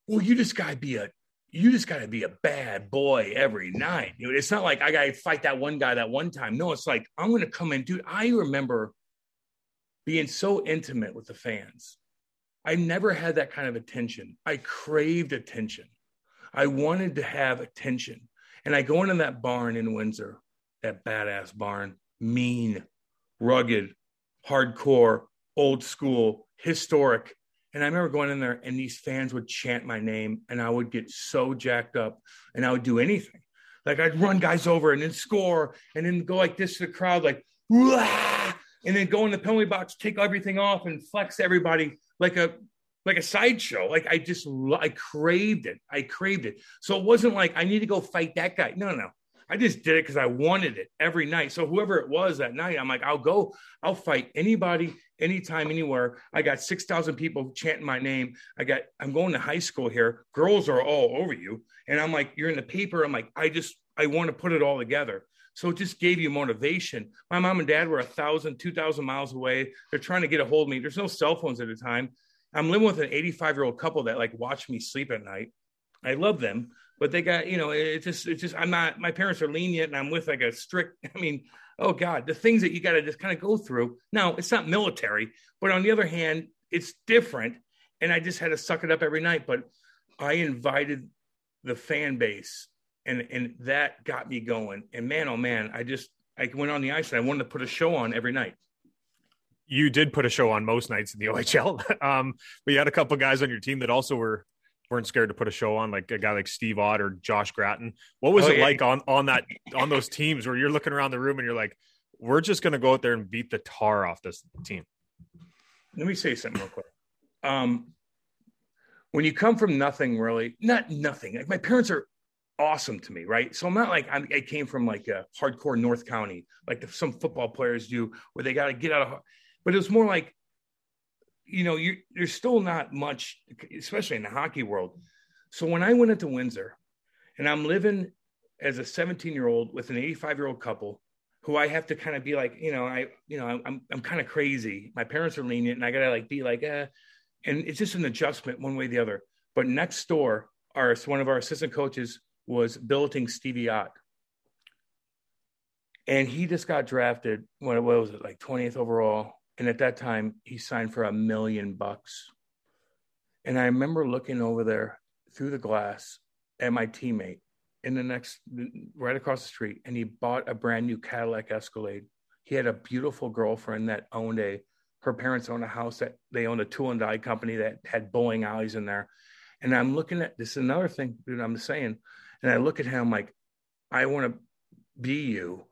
Well, you just gotta be a you just gotta be a bad boy every night. You know, it's not like I gotta fight that one guy that one time. No, it's like I'm gonna come in, dude. I remember being so intimate with the fans I never had that kind of attention. I craved attention. I wanted to have attention. And I go into that barn in Windsor, that badass barn, mean, rugged, hardcore, old school, historic. And I remember going in there and these fans would chant my name and I would get so jacked up and I would do anything. Like I'd run guys over and then score and then go like this to the crowd, like, Wah! and then go in the penalty box, take everything off and flex everybody like a like a sideshow. Like I just I craved it. I craved it. So it wasn't like I need to go fight that guy. No, no. I just did it because I wanted it every night. So whoever it was that night, I'm like, I'll go, I'll fight anybody, anytime, anywhere. I got six thousand people chanting my name. I got, I'm going to high school here. Girls are all over you, and I'm like, you're in the paper. I'm like, I just, I want to put it all together. So it just gave you motivation. My mom and dad were a thousand, two thousand miles away. They're trying to get a hold of me. There's no cell phones at the time. I'm living with an 85 year old couple that like watch me sleep at night. I love them, but they got, you know, it's just, it's just, I'm not, my parents are lenient and I'm with like a strict, I mean, oh God, the things that you got to just kind of go through. Now, it's not military, but on the other hand, it's different. And I just had to suck it up every night. But I invited the fan base and and that got me going. And man, oh man, I just I went on the ice and I wanted to put a show on every night. You did put a show on most nights in the OHL, um, but you had a couple guys on your team that also were weren't scared to put a show on, like a guy like Steve Ott or Josh Gratton. What was oh, it yeah. like on on that on those teams where you're looking around the room and you're like, we're just going to go out there and beat the tar off this team? Let me say something real quick. Um, when you come from nothing, really, not nothing. Like my parents are awesome to me, right? So I'm not like I'm, i came from like a hardcore North County, like the, some football players do, where they got to get out of. But it was more like, you know, you there's still not much, especially in the hockey world. So when I went into Windsor, and I'm living as a 17 year old with an 85 year old couple, who I have to kind of be like, you know, I, you know, I'm I'm kind of crazy. My parents are lenient, and I gotta like be like, eh. and it's just an adjustment one way or the other. But next door, our one of our assistant coaches was billeting Stevie Ott. And he just got drafted, what, what was it, like 20th overall? And at that time, he signed for a million bucks. And I remember looking over there through the glass at my teammate in the next, right across the street, and he bought a brand new Cadillac Escalade. He had a beautiful girlfriend that owned a, her parents owned a house that they owned a tool and die company that had bowling alleys in there. And I'm looking at this is another thing, dude, I'm saying, and I look at him like, I want to be you.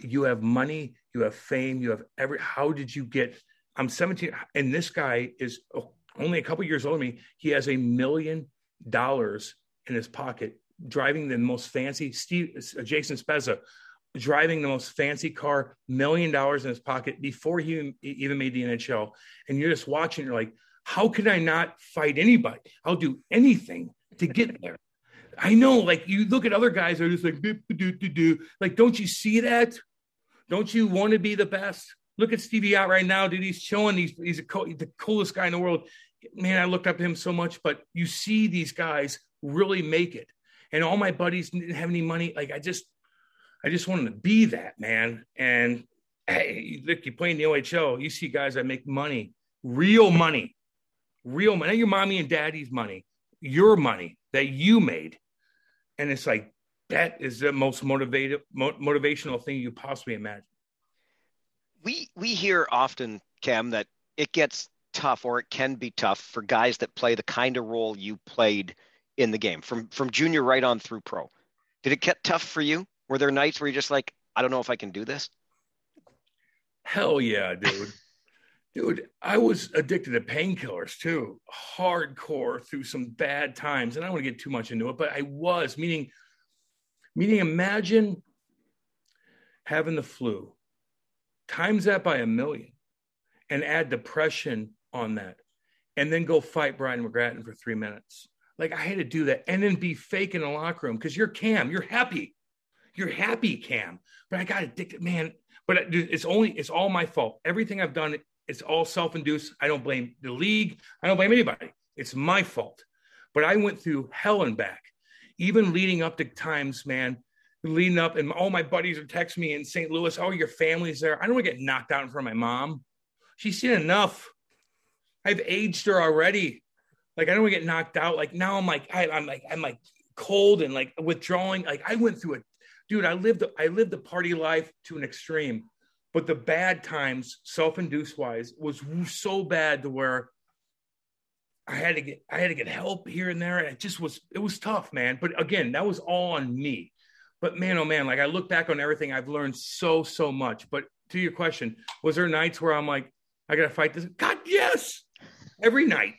You have money, you have fame, you have every. How did you get? I'm 17, and this guy is oh, only a couple years older than me. He has a million dollars in his pocket, driving the most fancy. Steve, uh, Jason Spezza, driving the most fancy car, million dollars in his pocket before he even made the NHL. And you're just watching. You're like, how can I not fight anybody? I'll do anything to get there. I know, like you look at other guys are just like, do, do, do, like, don't you see that? Don't you want to be the best? Look at Stevie Ott right now, dude. He's showing he's he's co- the coolest guy in the world. Man, I looked up to him so much, but you see these guys really make it. and all my buddies didn't have any money. Like I just, I just wanted to be that man. And hey, look, you play in the OHL, you see guys that make money, real money, real money, not your mommy and daddy's money, your money that you made. And it's like, that is the most motivated, mo- motivational thing you possibly imagine. We, we hear often, Cam, that it gets tough or it can be tough for guys that play the kind of role you played in the game from, from junior right on through pro. Did it get tough for you? Were there nights where you're just like, I don't know if I can do this? Hell yeah, dude. dude, I was addicted to painkillers too, hardcore through some bad times. And I don't want to get too much into it, but I was, meaning, meaning imagine having the flu, times that by a million, and add depression on that, and then go fight Brian McGrattan for three minutes. Like I had to do that and then be fake in the locker room because you're Cam, you're happy. You're happy, Cam. But I got addicted, man. But uh, it's only it's all my fault. Everything I've done, it's all self-induced. I don't blame the league. I don't blame anybody. It's my fault. But I went through hell and back, even leading up to times, man. Leading up, and all my buddies are texting me in St. Louis. Oh, your family's there. I don't want to get knocked out in front of my mom. She's seen enough. I've aged her already. Like I don't want to get knocked out. Like now I'm like I, I'm like I'm like cold and like withdrawing. Like I went through it, dude, I lived I lived the party life to an extreme, but the bad times, self-induced wise, was so bad to where I had to get I had to get help here and there, and it just was it was tough, man. But again, that was all on me. But man, oh man, like I look back on everything, I've learned so so much. But to your question, was there nights where I'm like, I gotta fight this? God, yes, every night.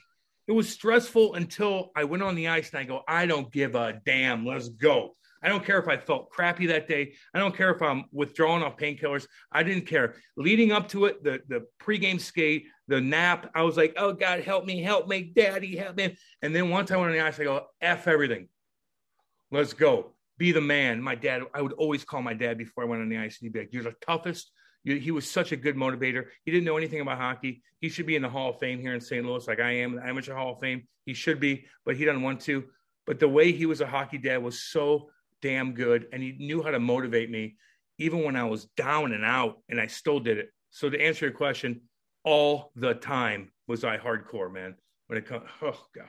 It was stressful until I went on the ice and I go, I don't give a damn. Let's go. I don't care if I felt crappy that day. I don't care if I'm withdrawing off painkillers. I didn't care. Leading up to it, the the pregame skate, the nap, I was like, "Oh God, help me, help me, Daddy, help me!" And then once I went on the ice, I go, "F everything, let's go, be the man." My dad, I would always call my dad before I went on the ice, and he'd be like, "You're the toughest." He was such a good motivator. He didn't know anything about hockey. He should be in the Hall of Fame here in St. Louis, like I am, the Amateur Hall of Fame. He should be, but he doesn't want to. But the way he was a hockey dad was so damn good and he knew how to motivate me even when I was down and out and I still did it. So to answer your question, all the time was I hardcore, man. When it comes, oh god,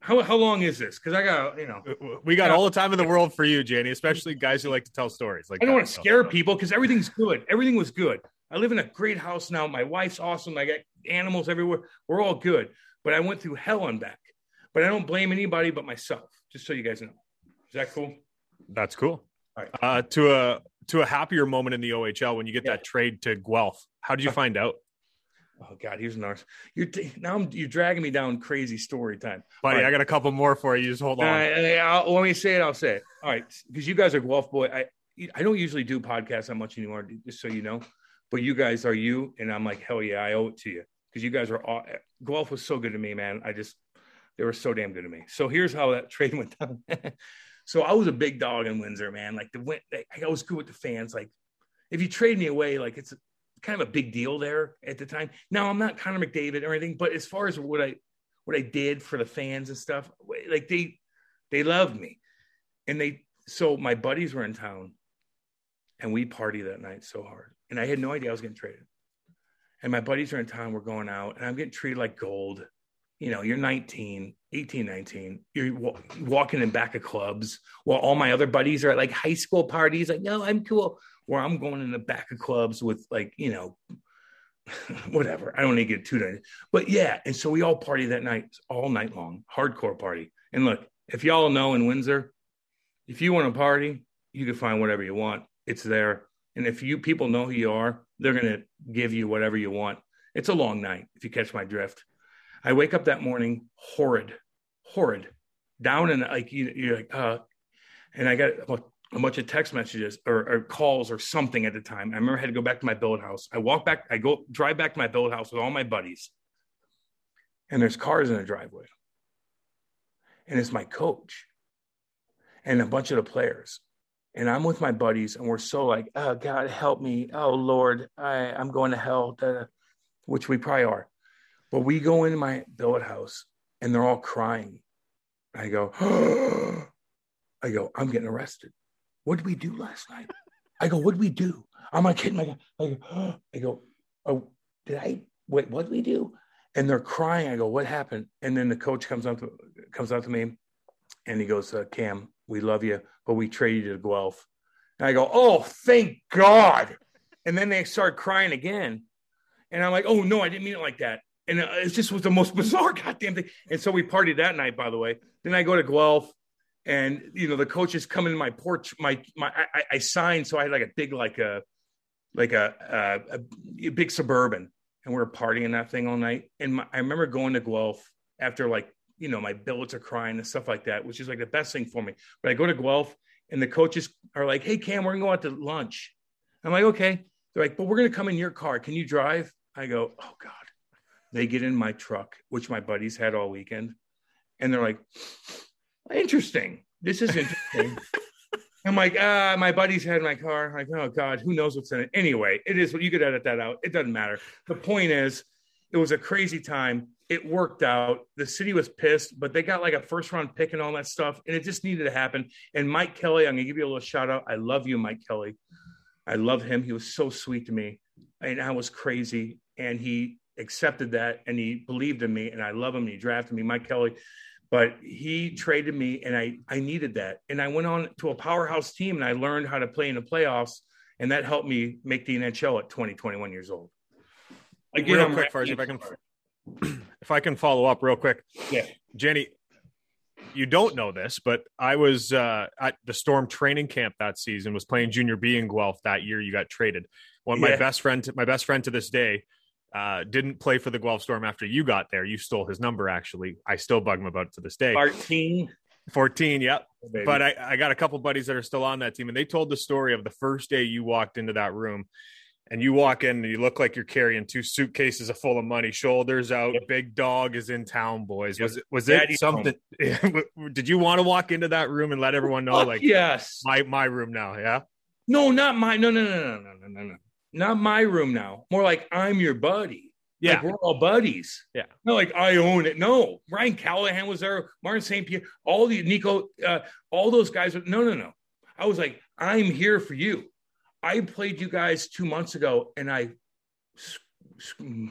how how long is this? Because I got you know, we got all the time in the world for you, Janie. Especially guys who like to tell stories. Like I don't want to scare people because everything's good. Everything was good. I live in a great house now. My wife's awesome. I got animals everywhere. We're all good. But I went through hell and back. But I don't blame anybody but myself. Just so you guys know. Is that cool? That's cool. All right. Uh, to a to a happier moment in the OHL when you get yeah. that trade to Guelph. How did you find out? Oh God, here's narc. You're now I'm, you're dragging me down crazy story time, buddy. Right. I got a couple more for you. Just hold on. Uh, let me say it. I'll say it. All right, because you guys are Guelph boy. I I don't usually do podcasts that much anymore, just so you know. But you guys are you, and I'm like hell yeah, I owe it to you because you guys are all. Guelph was so good to me, man. I just they were so damn good to me. So here's how that trade went down. So I was a big dog in Windsor, man. Like the I was good with the fans. Like if you trade me away, like it's kind of a big deal there at the time. Now I'm not Connor McDavid or anything, but as far as what I what I did for the fans and stuff, like they they loved me, and they so my buddies were in town, and we party that night so hard, and I had no idea I was getting traded. And my buddies are in town, we're going out, and I'm getting treated like gold you know, you're 19, 18, 19, you're walking in back of clubs while all my other buddies are at like high school parties, like, no, I'm cool. Where I'm going in the back of clubs with like, you know, whatever. I don't need to get too nice. But yeah. And so we all party that night, all night long, hardcore party. And look, if y'all know in Windsor, if you want to party, you can find whatever you want. It's there. And if you people know who you are, they're going to give you whatever you want. It's a long night, if you catch my drift. I wake up that morning horrid, horrid, down and like you, you're like, uh, and I got a bunch of text messages or, or, calls or something at the time. I remember I had to go back to my build house. I walk back, I go drive back to my build house with all my buddies, and there's cars in the driveway, and it's my coach and a bunch of the players. And I'm with my buddies, and we're so like, oh God, help me. Oh Lord, I, I'm going to hell, which we probably are. But we go into my billet house and they're all crying. I go. I go, I'm getting arrested. What did we do last night? I go, what did we do? I'm like kidding. I go, I go, I go, oh, did I wait? What did we do? And they're crying. I go, what happened? And then the coach comes up to comes up to me, and he goes, uh, Cam, we love you, but we traded you to Guelph. And I go, oh, thank God. And then they start crying again, and I'm like, oh no, I didn't mean it like that. And uh, it just was the most bizarre goddamn thing. And so we partied that night, by the way. Then I go to Guelph and you know the coaches come in my porch my my i, I signed so i had like a big like a like a, a, a big suburban and we are partying that thing all night. And my, i remember going to guelph after like you know my billets are crying and stuff like that which is like the best thing for me. But i go to guelph and the coaches are like hey cam we're gonna go out to lunch. I'm like okay. They're like but we're gonna come in your car. Can you drive? I go oh god. They get in my truck which my buddies had all weekend and they're like interesting. This is interesting. I'm like, ah, my buddy's had my car. I'm like, oh God, who knows what's in it? Anyway, it is what you could edit that out. It doesn't matter. The point is, it was a crazy time. It worked out. The city was pissed, but they got like a first round pick and all that stuff, and it just needed to happen. And Mike Kelly, I'm gonna give you a little shout out. I love you, Mike Kelly. I love him. He was so sweet to me, and I was crazy, and he accepted that, and he believed in me, and I love him. And he drafted me, Mike Kelly but he traded me and I, I needed that. And I went on to a powerhouse team and I learned how to play in the playoffs. And that helped me make the NHL at 20, 21 years old. Again, real quick, Farzi, if I can, if I can follow up real quick. Yeah. Jenny, you don't know this, but I was uh, at the Storm training camp that season, was playing junior B in Guelph that year. You got traded. One yeah. my best friend, my best friend to this day, uh, didn't play for the Guelph Storm after you got there. You stole his number, actually. I still bug him about it to this day. 14. 14, yep. Oh, but I, I got a couple buddies that are still on that team, and they told the story of the first day you walked into that room. And you walk in and you look like you're carrying two suitcases full of money, shoulders out. Yep. Big dog is in town, boys. Yep. Was it was it something? did you want to walk into that room and let everyone know, like, yes, my my room now? Yeah. No, not my. No, no, no, no, no, no, no, no not my room now. More like I'm your buddy. Yeah, like we're all buddies. Yeah, not like I own it. No, Ryan Callahan was there. Martin St. Pierre, all the Nico, uh, all those guys. No, no, no. I was like, I'm here for you. I played you guys two months ago, and I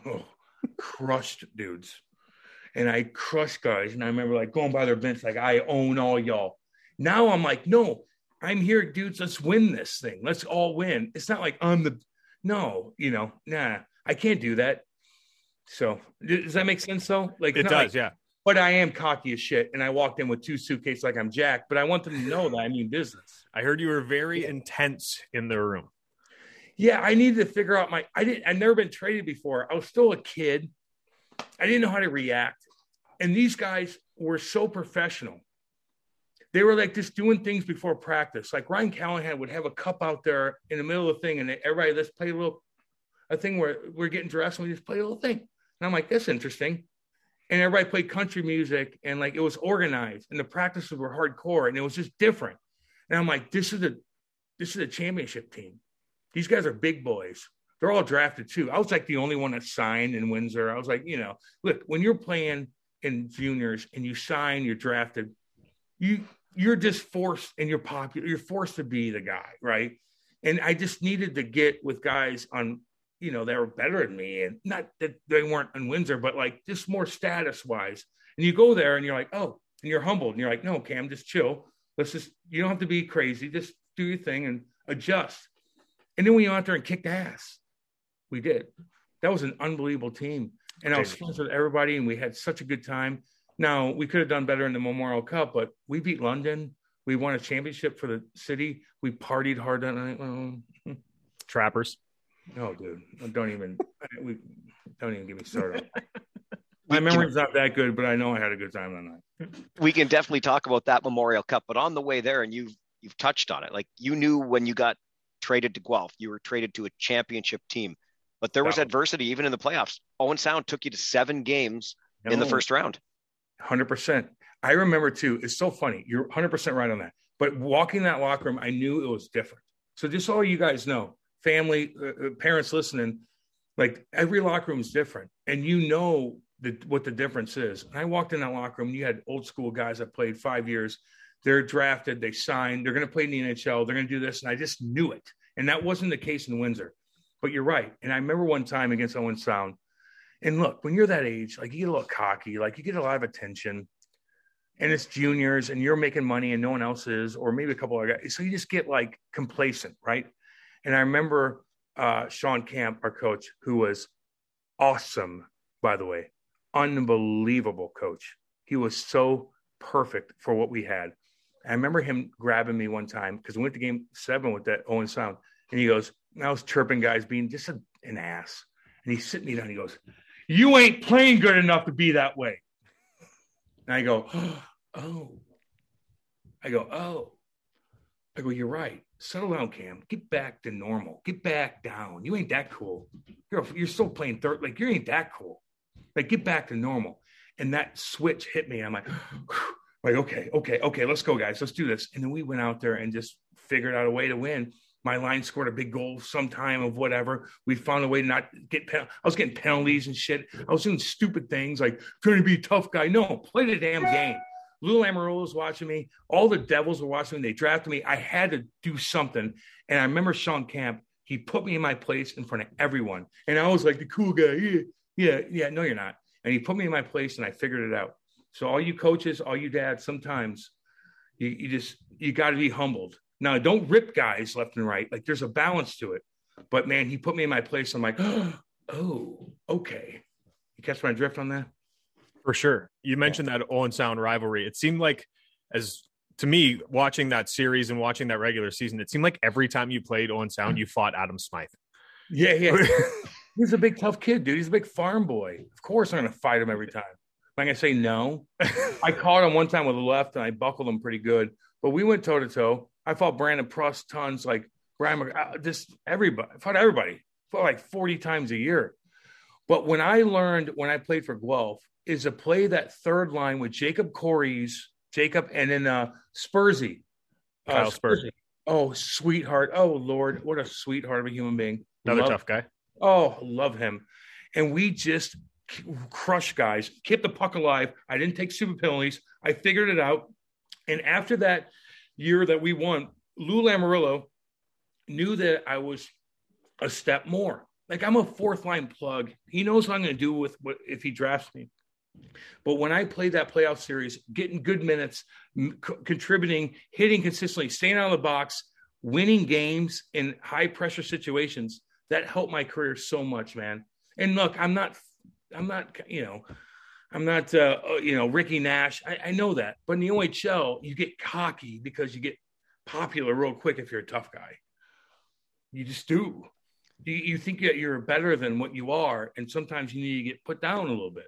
oh, crushed dudes, and I crushed guys. And I remember like going by their bench, like I own all y'all. Now I'm like, no, I'm here, dudes. Let's win this thing. Let's all win. It's not like I'm the no, you know, nah, I can't do that. So does that make sense though? Like it does, like, yeah. But I am cocky as shit, and I walked in with two suitcases like I'm Jack. But I want them to know that I mean business. I heard you were very yeah. intense in the room. Yeah, I needed to figure out my. I didn't. I'd never been traded before. I was still a kid. I didn't know how to react, and these guys were so professional they were like just doing things before practice. Like Ryan Callahan would have a cup out there in the middle of the thing, and everybody let's play a little a thing where we're getting dressed and we just play a little thing. And I'm like, that's interesting. And everybody played country music and like it was organized and the practices were hardcore and it was just different. And I'm like, this is a this is a championship team. These guys are big boys. They're all drafted too. I was like the only one that signed in Windsor. I was like, you know, look, when you're playing in juniors and you sign, you're drafted, you you're just forced and you're popular you're forced to be the guy right? And i just needed to get with guys on you know they were better than me and not that they weren't in windsor but like just more status wise and you go there and you're like oh and you're humbled and you're like no cam just chill. Let's just you don't have to be crazy. Just do your thing and adjust. And then we went out there and kicked ass. We did. That was an unbelievable team. And i was friends with everybody and we had such a good time now we could have done better in the Memorial Cup, but we beat London. We won a championship for the city. We partied hard that night. Well, Trappers. No, dude, don't even. we don't even get me started. My memory's not that good, but I know I had a good time that night. We can definitely talk about that Memorial Cup, but on the way there, and you've you've touched on it. Like you knew when you got traded to Guelph, you were traded to a championship team, but there was adversity even in the playoffs. Owen Sound took you to seven games no. in the oh. first round. 100%. I remember too, it's so funny. You're 100% right on that. But walking that locker room, I knew it was different. So just so you guys know, family, uh, uh, parents listening, like every locker room is different. And you know the, what the difference is. And I walked in that locker room, you had old school guys that played five years they're drafted, they signed, they're going to play in the NHL, they're going to do this. And I just knew it. And that wasn't the case in Windsor. But you're right. And I remember one time against Owen Sound. And look, when you're that age, like you get a little cocky, like you get a lot of attention, and it's juniors, and you're making money, and no one else is, or maybe a couple of guys. So you just get like complacent, right? And I remember uh, Sean Camp, our coach, who was awesome, by the way, unbelievable coach. He was so perfect for what we had. I remember him grabbing me one time because we went to game seven with that Owen Sound, and he goes, I was chirping guys being just a, an ass. And he's sitting me down. He goes, You ain't playing good enough to be that way. And I go, Oh. I go, Oh. I go, You're right. Settle down, Cam. Get back to normal. Get back down. You ain't that cool. You're, you're still playing third. Like, you ain't that cool. Like, get back to normal. And that switch hit me. I'm like, like, okay, okay, okay, let's go, guys. Let's do this. And then we went out there and just figured out a way to win. My line scored a big goal sometime of whatever. We found a way to not get. I was getting penalties and shit. I was doing stupid things like trying to be a tough guy. No, play the damn game. Lou Lamoriello was watching me. All the Devils were watching me. They drafted me. I had to do something. And I remember Sean Camp. He put me in my place in front of everyone, and I was like the cool guy. Yeah, yeah, yeah. No, you're not. And he put me in my place, and I figured it out. So all you coaches, all you dads, sometimes you, you just you got to be humbled. Now, don't rip guys left and right. Like there's a balance to it. But man, he put me in my place. I'm like, oh, okay. You catch my drift on that? For sure. You mentioned that Owen Sound rivalry. It seemed like, as to me, watching that series and watching that regular season, it seemed like every time you played Owen Sound, you fought Adam Smythe. Yeah, yeah. He's a big tough kid, dude. He's a big farm boy. Of course, I'm going to fight him every time. Am I going to say no? I caught him one time with a left and I buckled him pretty good. But we went toe to toe. I fought Brandon Prust tons, like Brian, uh, just everybody. I fought everybody. I fought like 40 times a year. But when I learned when I played for Guelph is to play that third line with Jacob Corey's, Jacob, and then uh, Spursy. Uh, Kyle Spursy. Oh, sweetheart. Oh, Lord. What a sweetheart of a human being. Another love, tough guy. Oh, love him. And we just crush guys, kept the puck alive. I didn't take super penalties. I figured it out. And after that year that we won, Lou Lamoriello knew that I was a step more. Like I'm a fourth line plug. He knows what I'm going to do with what if he drafts me. But when I played that playoff series, getting good minutes, c- contributing, hitting consistently, staying out of the box, winning games in high pressure situations, that helped my career so much, man. And look, I'm not I'm not, you know, I'm not, uh, uh, you know, Ricky Nash. I, I, know that. But in the OHL, you get cocky because you get popular real quick if you're a tough guy. You just do. You, you think that you're better than what you are. And sometimes you need to get put down a little bit.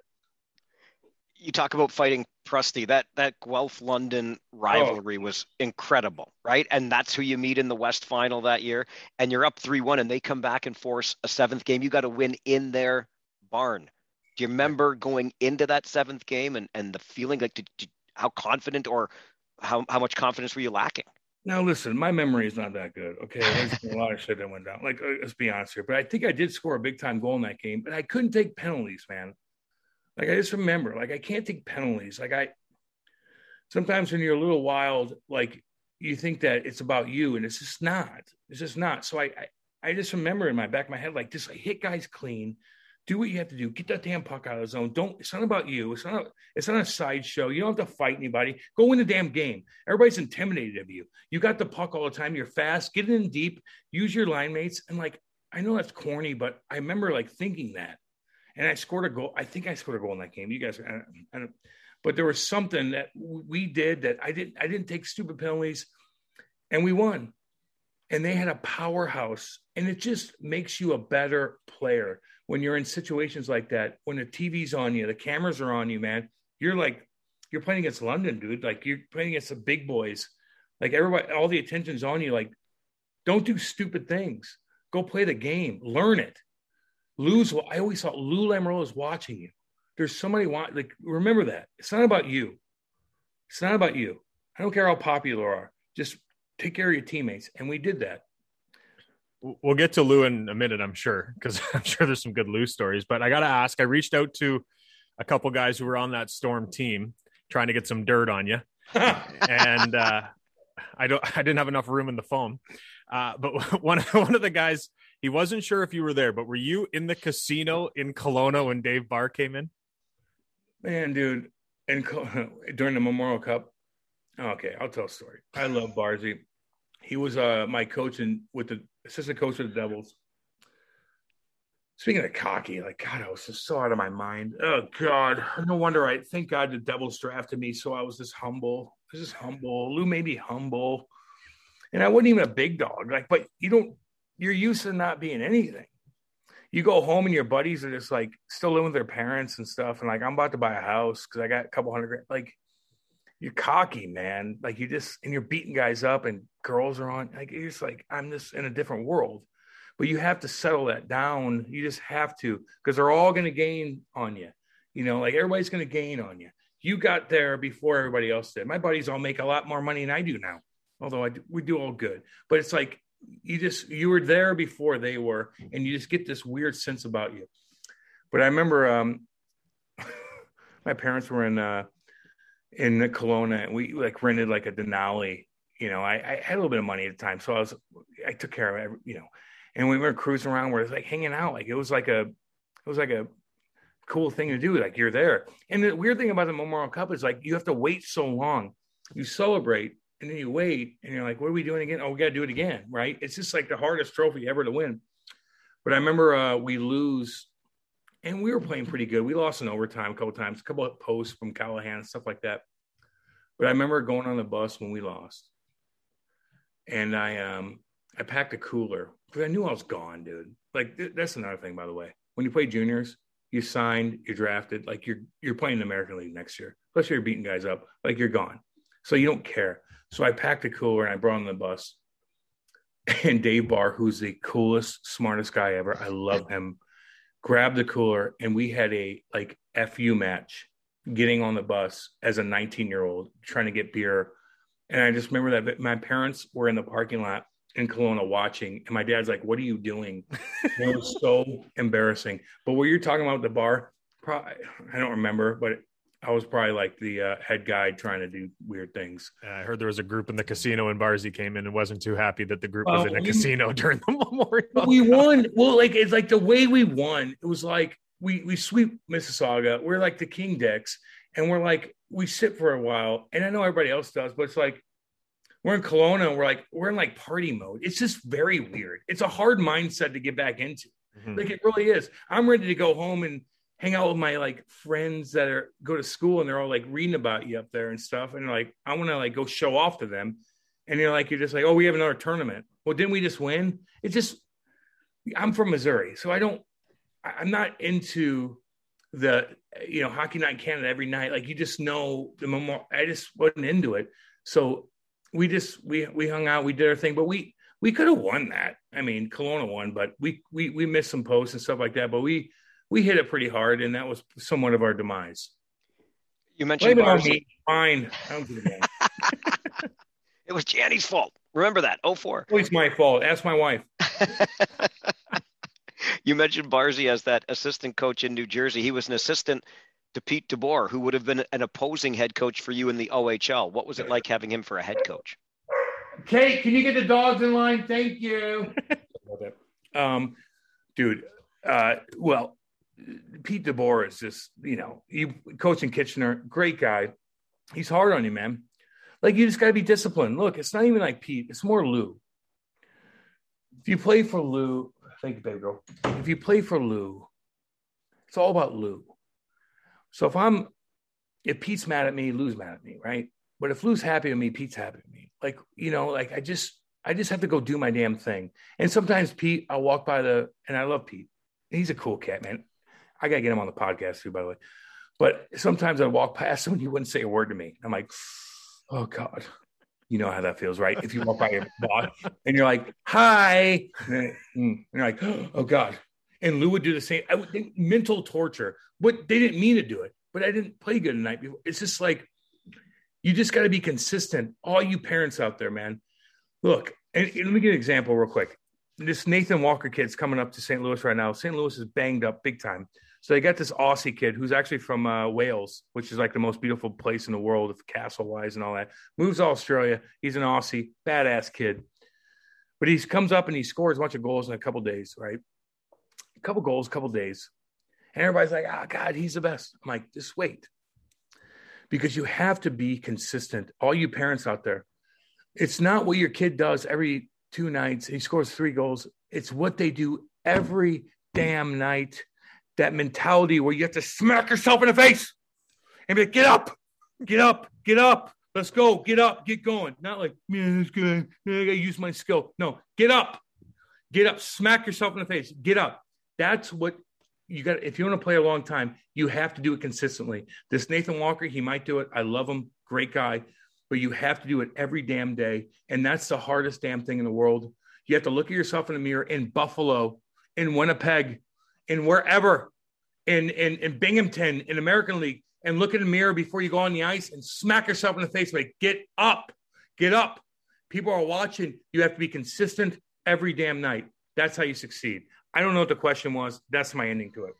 You talk about fighting Prusty. That that Guelph London rivalry oh. was incredible, right? And that's who you meet in the West Final that year. And you're up three one, and they come back and force a seventh game. You got to win in their barn do you remember going into that seventh game and, and the feeling like did, did, how confident or how, how much confidence were you lacking? Now listen, my memory is not that good. Okay, there's a lot of shit that went down. Like uh, let's be honest here, but I think I did score a big time goal in that game, but I couldn't take penalties, man. Like I just remember, like I can't take penalties. Like I sometimes when you're a little wild, like you think that it's about you, and it's just not. It's just not. So I I, I just remember in my back of my head, like just like hit guys clean, do what you have to do. Get that damn puck out of the zone. Don't. It's not about you. It's not. It's not a sideshow. You don't have to fight anybody. Go win the damn game. Everybody's intimidated of you. You got the puck all the time. You're fast. Get in deep. Use your line mates. And like, I know that's corny, but I remember like thinking that. And I scored a goal. I think I scored a goal in that game. You guys, I don't, I don't, but there was something that we did that I didn't. I didn't take stupid penalties, and we won. And they had a powerhouse, and it just makes you a better player when you're in situations like that, when the TV's on you, the cameras are on you, man, you're like, you're playing against London, dude. Like you're playing against the big boys. Like everybody, all the attention's on you. Like, don't do stupid things. Go play the game. Learn it. Lose. I always thought Lou Lamoriello is watching you. There's somebody want like remember that. It's not about you. It's not about you. I don't care how popular you are. Just take care of your teammates. And we did that we'll get to Lou in a minute, I'm sure, because I'm sure there's some good Lou stories. But I got to ask, I reached out to a couple guys who were on that Storm team trying to get some dirt on you. and uh, I don't I didn't have enough room in the phone. Uh, but one one of the guys he wasn't sure if you were there, but were you in the casino in Kelowna when Dave Barr came in? Man, dude, and during the Memorial Cup. Okay, I'll tell a story. I love Barzy. He was uh, my coach and with the assistant coach of the Devils. Speaking of cocky, like God, I was just so out of my mind. Oh God, no wonder I thank God the Devils drafted me, so I was this humble. This is humble. Lou made me humble, and I wasn't even a big dog. Like, but you don't. You're used to not being anything. You go home and your buddies are just like still living with their parents and stuff, and like I'm about to buy a house because I got a couple hundred grand. Like, you're cocky, man. Like you just and you're beating guys up, and girls are on. Like you're just like I'm just in a different world but you have to settle that down. You just have to because they're all going to gain on you. You know, like everybody's going to gain on you. You got there before everybody else did. My buddies all make a lot more money than I do now, although I do, we do all good. But it's like you just you were there before they were, and you just get this weird sense about you. But I remember um, my parents were in uh, in Kelowna, and we like rented like a Denali. You know, I, I had a little bit of money at the time, so I was I took care of it, you know. And we were cruising around where it's like hanging out like it was like a it was like a cool thing to do like you're there. And the weird thing about the memorial cup is like you have to wait so long. You celebrate and then you wait and you're like what are we doing again? Oh we got to do it again right? It's just like the hardest trophy ever to win. But i remember uh, we lose and we were playing pretty good we lost in overtime a couple times a couple of posts from callahan stuff like that but i remember going on the bus when we lost and i um i packed a cooler because I knew I was gone, dude. Like th- that's another thing, by the way. When you play juniors, you signed, you're drafted, like you're you're playing the American League next year. Plus, you're beating guys up, like you're gone. So you don't care. So I packed a cooler and I brought on the bus. And Dave Barr, who's the coolest, smartest guy ever, I love him. Grabbed the cooler and we had a like fu match getting on the bus as a 19 year old trying to get beer. And I just remember that my parents were in the parking lot in Kelowna watching, and my dad's like, "What are you doing?" it was so embarrassing. But what you're talking about the bar, probably, I don't remember, but I was probably like the uh, head guy trying to do weird things. I heard there was a group in the casino, and Barzy came in and wasn't too happy that the group was in a we, casino during the Memorial. We won. Well, like it's like the way we won. It was like we we sweep Mississauga. We're like the King Dicks, and we're like we sit for a while. And I know everybody else does, but it's like we're in Kelowna and we're like we're in like party mode. It's just very weird. It's a hard mindset to get back into. Mm-hmm. Like it really is. I'm ready to go home and hang out with my like friends that are go to school and they're all like reading about you up there and stuff. And like I want to like go show off to them. And you're like you're just like, oh, we have another tournament. Well, didn't we just win? It's just I'm from Missouri, so I don't. I'm not into the you know hockey night in Canada every night. Like you just know the memorial. I just wasn't into it. So we just we we hung out, we did our thing, but we we could have won that. I mean, Kelowna won, but we we we missed some posts and stuff like that. But we we hit it pretty hard, and that was somewhat of our demise. You mentioned Blame. Fine. it, it was Janny's fault. Remember that. Oh four. Always my fault. Ask my wife. you mentioned Barzy as that assistant coach in New Jersey. He was an assistant to Pete DeBoer, who would have been an opposing head coach for you in the OHL. What was it like having him for a head coach? Kate, can you get the dogs in line? Thank you. um, dude, uh, well, Pete DeBoer is just, you know, you coaching Kitchener, great guy. He's hard on you, man. Like you just got to be disciplined. Look, it's not even like Pete; it's more Lou. If you play for Lou, thank you, baby girl. If you play for Lou, it's all about Lou. So if I'm, if Pete's mad at me, Lou's mad at me, right? But if Lou's happy with me, Pete's happy with me. Like, you know, like I just, I just have to go do my damn thing. And sometimes Pete, I'll walk by the, and I love Pete. He's a cool cat, man. I got to get him on the podcast too, by the way. But sometimes I walk past him and he wouldn't say a word to me. I'm like, oh God, you know how that feels, right? If you walk by your boss and you're like, hi, and mm, you're like, oh God. And Lou would do the same. I would think mental torture but they didn't mean to do it. But I didn't play good the night before. It's just like you just got to be consistent. All you parents out there, man. Look, and, and let me give an example real quick. This Nathan Walker kid's coming up to St. Louis right now. St. Louis is banged up big time. So they got this Aussie kid who's actually from uh, Wales, which is like the most beautiful place in the world, castle wise and all that. Moves to Australia. He's an Aussie, badass kid. But he comes up and he scores a bunch of goals in a couple days, right? A couple goals, a couple days. And everybody's like, oh, God, he's the best. I'm like, just wait. Because you have to be consistent. All you parents out there, it's not what your kid does every two nights. He scores three goals. It's what they do every damn night. That mentality where you have to smack yourself in the face and be like, get up, get up, get up. Let's go. Get up. Get going. Not like, man, it's good. I got to use my skill. No, get up. Get up. Smack yourself in the face. Get up. That's what you got. If you want to play a long time, you have to do it consistently. This Nathan Walker, he might do it. I love him. Great guy. But you have to do it every damn day. And that's the hardest damn thing in the world. You have to look at yourself in the mirror in Buffalo, in Winnipeg, in wherever, in, in, in Binghamton, in American League and look in the mirror before you go on the ice and smack yourself in the face like get up. Get up. People are watching. You have to be consistent every damn night. That's how you succeed. I don't know what the question was. That's my ending to it.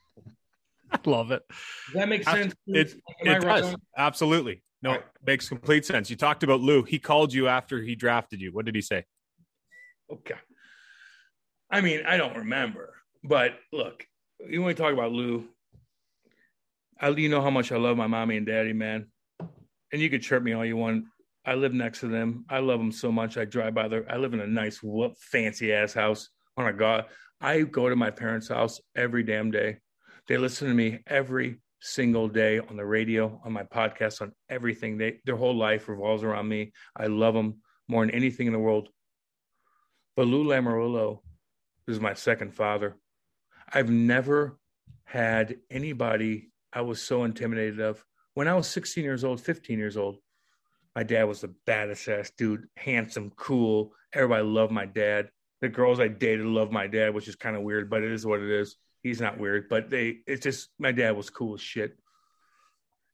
I love it. Does that makes sense? It, it does. absolutely. No right. it makes complete sense. You talked about lou. He called you after he drafted you. What did he say? Okay. I mean i don't remember but look you want to talk about lou I, you know how much I love my mommy and daddy, man. And you could chirp me all you want. I live next to them. I love them so much. I drive by there. I live in a nice, fancy ass house. Oh my God. I go to my parents' house every damn day. They listen to me every single day on the radio, on my podcast, on everything. They their whole life revolves around me. I love them more than anything in the world. But Lou Lamoriello is my second father. I've never had anybody I was so intimidated of. When I was 16 years old, 15 years old, my dad was the baddest ass dude, handsome, cool. Everybody loved my dad. The girls I dated loved my dad, which is kind of weird, but it is what it is. He's not weird, but they it's just my dad was cool as shit.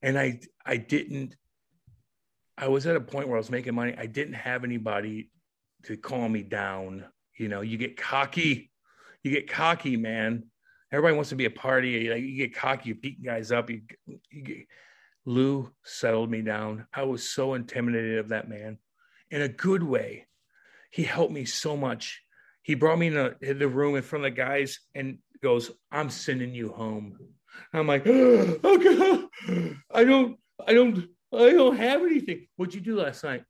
And I I didn't I was at a point where I was making money. I didn't have anybody to calm me down. You know, you get cocky. You get cocky, man everybody wants to be a party. Like you get cocky, you beat guys up. You, you get, Lou settled me down. I was so intimidated of that man in a good way. He helped me so much. He brought me in, in the room in front of the guys and goes, I'm sending you home. I'm like, oh, God, I don't, I don't, I don't have anything. What'd you do last night?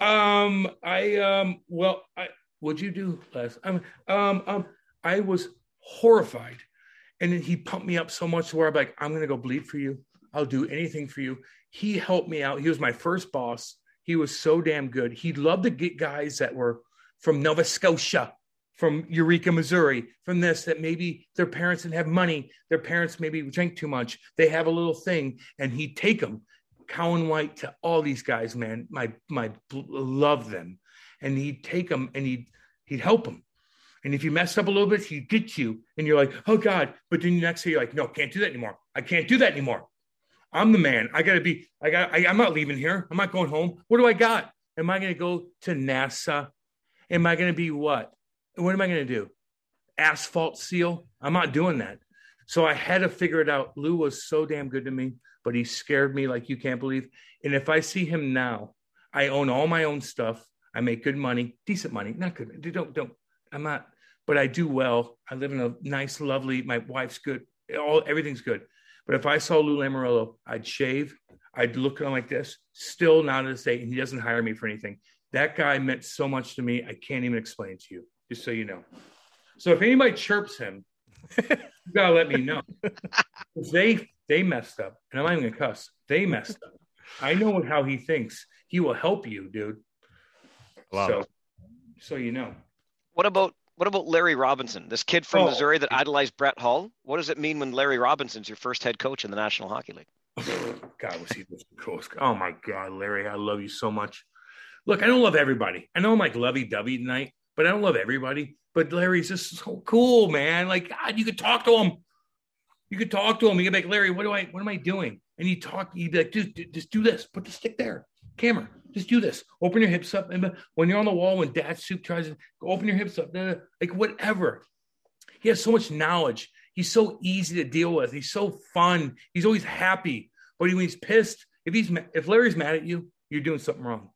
Um, I, um, well, I, what'd you do last? Um, um, um, I was horrified and then he pumped me up so much to where I'm like, I'm gonna go bleed for you. I'll do anything for you. He helped me out. He was my first boss. He was so damn good. He loved to get guys that were from Nova Scotia, from Eureka, Missouri, from this, that maybe their parents didn't have money. Their parents maybe drank too much. They have a little thing, and he'd take them, Colin White to all these guys, man. My my love them. And he'd take them and he'd he'd help them. And if you mess up a little bit, he gets you, and you're like, oh God. But then the next day, you're like, no, can't do that anymore. I can't do that anymore. I'm the man. I got to be, I got, I'm not leaving here. I'm not going home. What do I got? Am I to go to NASA? Am I to be what? What am I to do? Asphalt seal? I'm not doing that. So I had to figure it out. Lou was so damn good to me, but he scared me like you can't believe. And if I see him now, I own all my own stuff. I make good money, decent money, not good. Don't don't I'm not, but I do well. I live in a nice, lovely. My wife's good. All everything's good. But if I saw Lou Lamoriello, I'd shave. I'd look at him like this. Still not to say, and he doesn't hire me for anything. That guy meant so much to me. I can't even explain to you. Just so you know. So if anybody chirps him, you gotta let me know. they they messed up, and I'm not even gonna cuss. They messed up. I know how he thinks. He will help you, dude. Wow. So, so you know. What about what about Larry Robinson, this kid from oh. Missouri that idolized Brett Hull? What does it mean when Larry Robinson's your first head coach in the National Hockey League? God, was he the coolest? Oh my God, Larry, I love you so much. Look, I don't love everybody. I know I'm like lovey dovey tonight, but I don't love everybody. But Larry's just so cool, man. Like God, you could talk to him. You could talk to him. You could be like, Larry, what do I, what am I doing? And he talk, he'd be like, dude, just do this. Put the stick there. Camera. Just do this. Open your hips up. And when you're on the wall, when dad soup tries to open your hips up, like whatever. He has so much knowledge. he's so easy to deal with. He's so fun. He's always happy. But when he's pissed, if he's if Larry's mad at you, you're doing something wrong.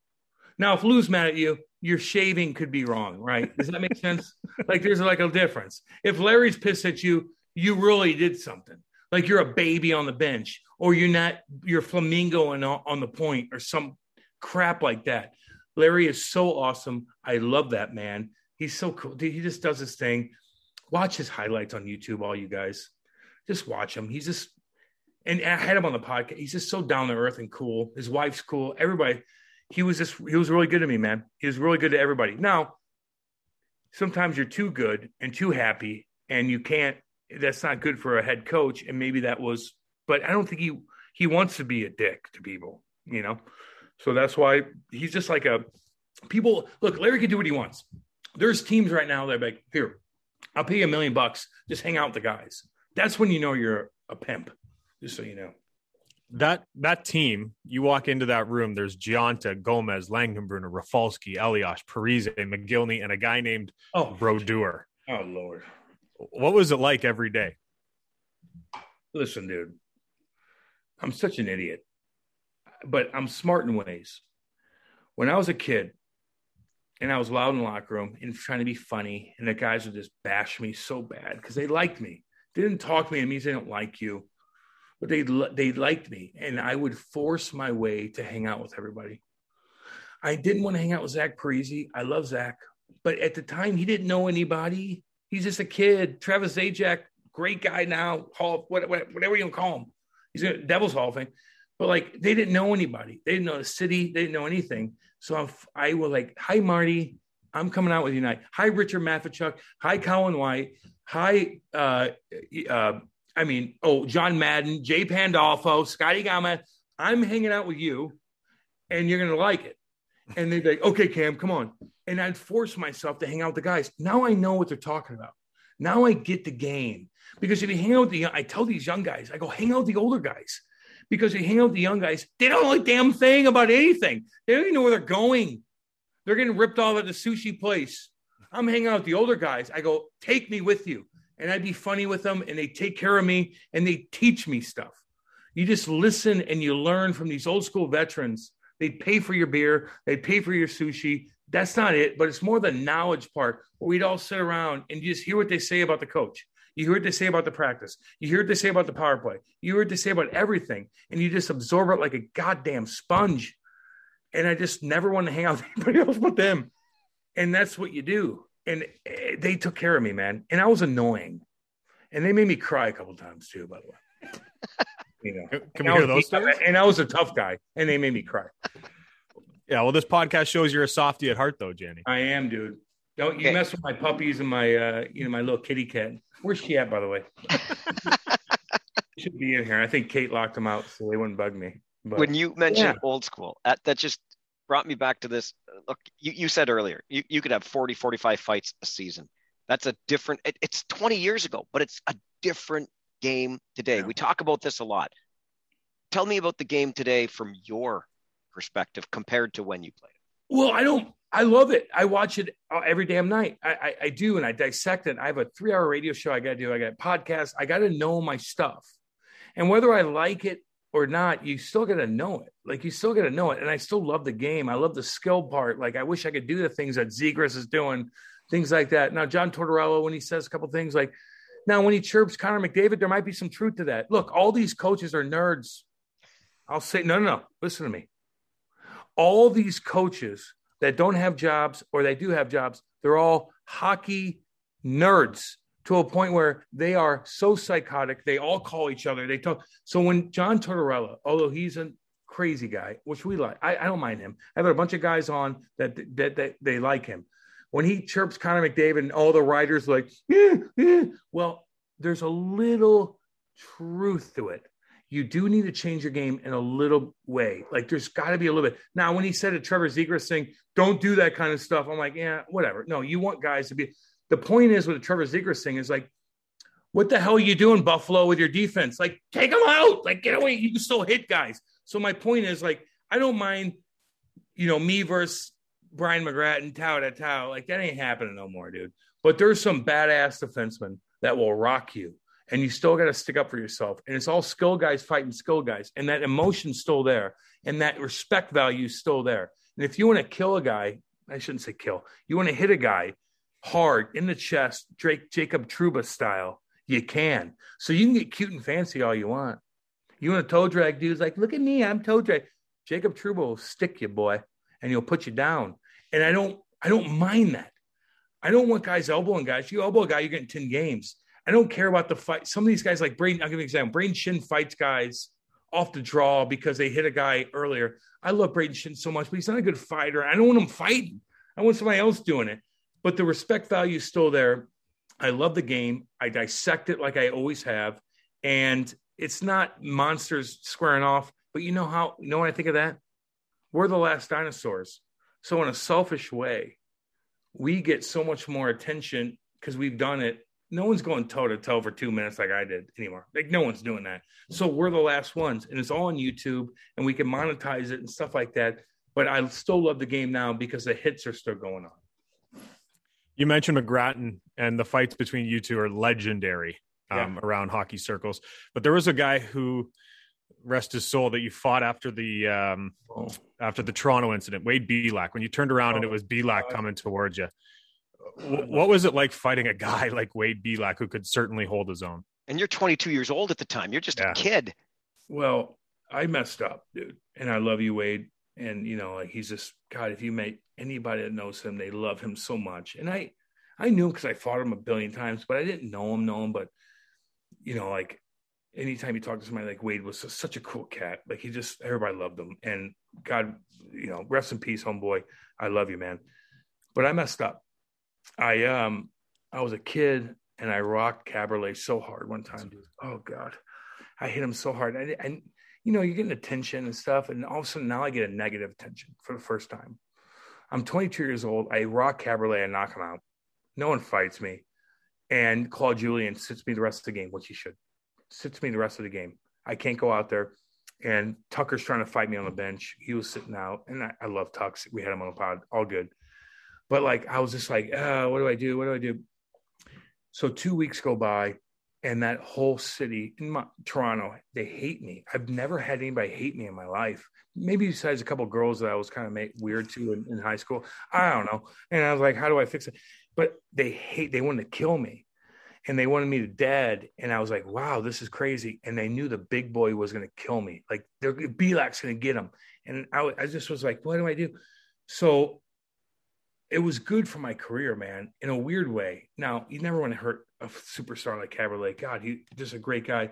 Now, if Lou's mad at you, your shaving could be wrong, right? Does that make sense? like there's like a difference. If Larry's pissed at you, you really did something. Like you're a baby on the bench, or you're not you're flamingo on, on the point, or some crap like that. Larry is so awesome. I love that man. He's so cool. He just does his thing. Watch his highlights on YouTube, all you guys. Just watch him. He's just, and I had him on the podcast. He's just so down to earth and cool. His wife's cool. Everybody, he was just, he was really good to me, man. He was really good to everybody. Now, sometimes you're too good and too happy, and you can't, that's not good for a head coach. And maybe that was, but I don't think he, he wants to be a dick to people, you know? So that's why he's just like a, people, look, Larry can do what he wants. There's teams right now that are like, here, I'll pay you a million bucks. Just hang out with the guys. That's when you know you're a pimp. Just so you know. That that team, you walk into that room. There's Gionta, Gomez, Langenbrunner, Rafalski, Elias, Parise, Mogilny, and a guy named oh Brodeur. Oh Lord, what was it like every day? Listen, dude, I'm such an idiot, but I'm smart in ways. When I was a kid, and I was loud in the locker room and trying to be funny, and the guys would just bash me so bad because they liked me. They didn't talk to me. It means they don't like you, but they they liked me, and I would force my way to hang out with everybody. I didn't want to hang out with Zach Parise. I love Zach, but at the time he didn't know anybody. He's just a kid. Travis Zajac, great guy now. Hall, whatever you call him, he's a Devils Hall of Fame. But like they didn't know anybody. They didn't know the city. They didn't know anything. So I'm, I was like, "Hi, Marty. I'm coming out with you tonight. Hi, Richard Matvichuk. Hi, Colin White. Hi, uh, uh, I mean, oh, John Madden, Jay Pandolfo, Scotty Gama. I'm hanging out with you, and you're gonna like it." And they'd be like, "Okay, Cam, come on." And I'd force myself to hang out with the guys. Now I know what they're talking about. Now I get the game because if you hang out with the, I tell these young guys, I go hang out with the older guys because they hang out with the young guys. They don't know a damn thing about anything. They don't even know where they're going. They're getting ripped off at the sushi place. I'm hanging out with the older guys. I go, take me with you. And I'd be funny with them and they take care of me and they teach me stuff. You just listen and you learn from these old school veterans. They'd pay for your beer, they'd pay for your sushi. That's not it, but it's more the knowledge part where we'd all sit around and just hear what they say about the coach. You hear what they say about the practice. You hear what they say about the power play. You hear what they say about everything, and you just absorb it like a goddamn sponge. And I just never want to hang out with anybody else but them. And that's what you do. And eh, they took care of me, man. And I was annoying. And they made me cry a couple times too, by the way. You know, can we hear those stories? And I was a tough guy, and they made me cry. Yeah, well, this podcast shows you're a softy at heart, though, Jenny. I am, dude. Don't you okay. mess with my puppies and my, uh, you know, my little kitty cat. Where's she at, by the way? should be in here. I think Kate locked them out, so they wouldn't bug me. But, when you mentioned yeah. old school, that, that just brought me back to this. Look, you, you said earlier, you, you could have 40, 45 fights a season. That's a different, it, it's 20 years ago, but it's a different game today. Yeah. We talk about this a lot. Tell me about the game today from your perspective compared to when you played it. Well, I don't I love it. I watch it uh, every damn night. I, I, I do, and I dissect it. I have a three hour radio show I got to do. I got a podcast. I got to know my stuff. And whether I like it or not, you still got to know it. Like, you still got to know it. And I still love the game. I love the skill part. Like, I wish I could do the things that Zegras is doing, things like that. Now, John Tortorella, when he says a couple things like, now, when he chirps Connor McDavid, there might be some truth to that. Look, all these coaches are nerds. I'll say, no, no, no. Listen to me. All these coaches that don't have jobs or they do have jobs, they're all hockey nerds to a point where they are so psychotic. They all call each other. They talk. So when John Tortorella, although he's a crazy guy, which we like, I, I don't mind him. I have a bunch of guys on that that, that they like him. When he chirps Connor McDavid and all the writers like, eh, eh, well, there's a little truth to it you do need to change your game in a little way. Like there's got to be a little bit. Now, when he said it, Trevor Zegras thing, don't do that kind of stuff. I'm like, yeah, whatever. No, you want guys to be. The point is with the Trevor Zegras thing is like, what the hell are you doing, Buffalo, with your defense? Like, take them out. Like, get away. You can still hit guys. So my point is like, I don't mind, you know, me versus Brian McGrattan and Tao to Tao. Like that ain't happening no more, dude. But there's some badass defensemen that will rock you and you still got to stick up for yourself. And it's all skill guys fighting skill guys, and that emotion's still there, and that respect value is still there. And if you want to kill a guy, I shouldn't say kill. You want to hit a guy hard in the chest, Drake Jacob Trouba style. You can. So you can get cute and fancy all you want. You want a toe drag dude's like, look at me, I'm toe drag. Jacob Trouba will stick you, boy, and he'll put you down. And I don't, I don't mind that. I don't want guys elbowing guys. You elbow a guy, you're getting 10 games. I don't care about the fight. Some of these guys, like Brayden, I'll give you an example. Brayden Schenn fights guys off the draw because they hit a guy earlier. I love Brayden Schenn so much, but he's not a good fighter. I don't want him fighting. I want somebody else doing it. But the respect value is still there. I love the game. I dissect it like I always have. And it's not monsters squaring off, but you know how, you know when I think of that? We're the last dinosaurs. So, in a selfish way, we get so much more attention because we've done it. No one's going toe to toe for two minutes like I did anymore. Like no one's doing that. So we're the last ones, and it's all on YouTube, and we can monetize it and stuff like that. But I still love the game now because the hits are still going on. You mentioned McGrattan, and the fights between you two are legendary um, yeah. around hockey circles. But there was a guy who, rest his soul, that you fought after the um, oh. after the Toronto incident, Wade Belak, when you turned around oh, and it oh, was Belak coming towards you. What was it like fighting a guy like Wade Belak who could certainly hold his own? And you're 22 years old at the time. You're just yeah. a kid. Well, I messed up, dude, and I love you, Wade. And you know, like he's just God. If you meet anybody that knows him, they love him so much. And I, I knew because I fought him a billion times, but I didn't know him, know him. But you know, like anytime you talk to somebody like Wade was such a cool cat. Like he just everybody loved him. And God, you know, rest in peace, homeboy. I love you, man. But I messed up. I um I was a kid and I rocked Kaberle so hard one time. Oh God. I hit him so hard. And, and you know, you're getting attention and stuff, and all of a sudden now I get a negative attention for the first time. I'm 22 years old. I rock Kaberle and knock him out. No one fights me and Claude Julien sits me the rest of the game, which he should. Sits me the rest of the game. I can't go out there. And Tucker's trying to fight me on the bench. He was sitting out, and I, I love Tux. We had him on the pod, all good. But like, I was just like, oh, what do I do? What do I do? So two weeks go by, and that whole city in my, Toronto, they hate me. I've never had anybody hate me in my life. Maybe besides a couple girls that I was kind of weird to in, in high school. I don't know. And I was like, how do I fix it? But they hate. They wanted to kill me and they wanted me to dead. And I was like, wow, this is crazy. And they knew the big boy was going to kill me. Like they're going to get him. And I, I just was like, what do I do? So it was good for my career, man, in a weird way. Now you never want to hurt a superstar like Kaberle. God, he just a great guy.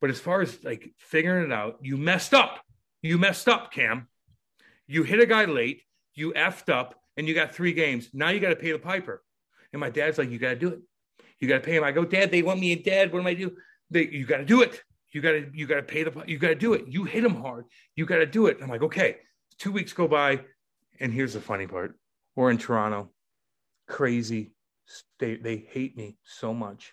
But as far as like figuring it out, you messed up. You messed up, Cam. You hit a guy late. You effed up, and you got three games. Now you got to pay the piper. And my dad's like, you got to do it. You got to pay him. I go, Dad, they want me in Dad. What am I do? They, you got to do it. You got to, you got to pay the, you got to do it. You hit him hard. You got to do it. I'm like, okay. Two weeks go by, and here's the funny part: we're in Toronto, crazy. They they hate me so much,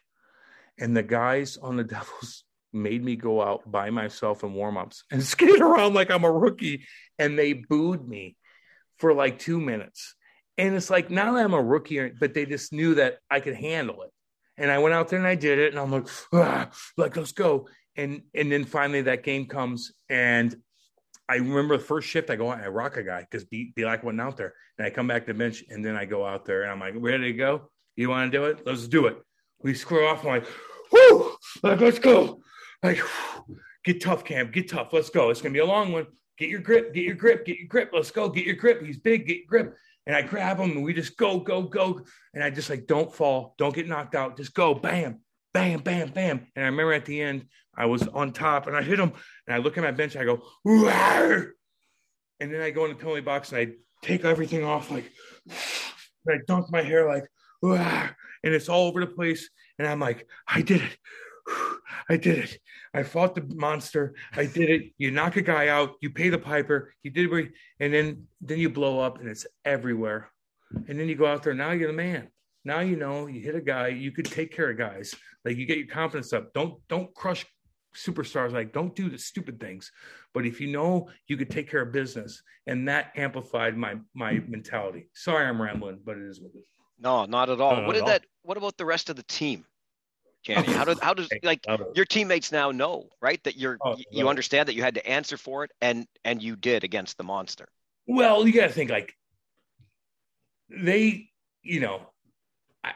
and the guys on the Devils made me go out by myself in warmups and skate around like I'm a rookie, and they booed me for like two minutes. And it's like now that I'm a rookie, but they just knew that I could handle it. And I went out there and I did it, and I'm like, ah, like let's go. And and then finally that game comes, and I remember the first shift I go out, I rock a guy because be, be like went out there, and I come back to the bench, and then I go out there, and I'm like, ready to go? You want to do it? Let's do it. We square off. I'm like, whoo, like let's go. Like, get tough, Cam. Get tough. Let's go. It's gonna be a long one. Get your grip. Get your grip. Get your grip. Let's go. Get your grip. He's big. Get your grip and I grab him and we just go, go, go. And I just like, don't fall, don't get knocked out, just go, bam, bam, bam, bam. And I remember at the end, I was on top and I hit him and I look at my bench, I go, Rawr! and then I go in the penalty box and I take everything off, like, and I dunk my hair, like, Rawr! and it's all over the place. And I'm like, I did it. I did it. I fought the monster. I did it. You knock a guy out. You pay the piper. You did it, and then then you blow up, and it's everywhere. And then you go out there. Now you're the man. Now you know you hit a guy. You could take care of guys. Like you get your confidence up. Don't don't crush superstars. Like don't do the stupid things. But if you know you could take care of business, and that amplified my my hmm. mentality. Sorry, I'm rambling, but it is what it is. No, not at all. what did that? What about the rest of the team? Kenny? How does how does like your teammates now know, right? That you're oh, you understand that you had to answer for it and and you did against the monster. Well, you gotta think like they, you know,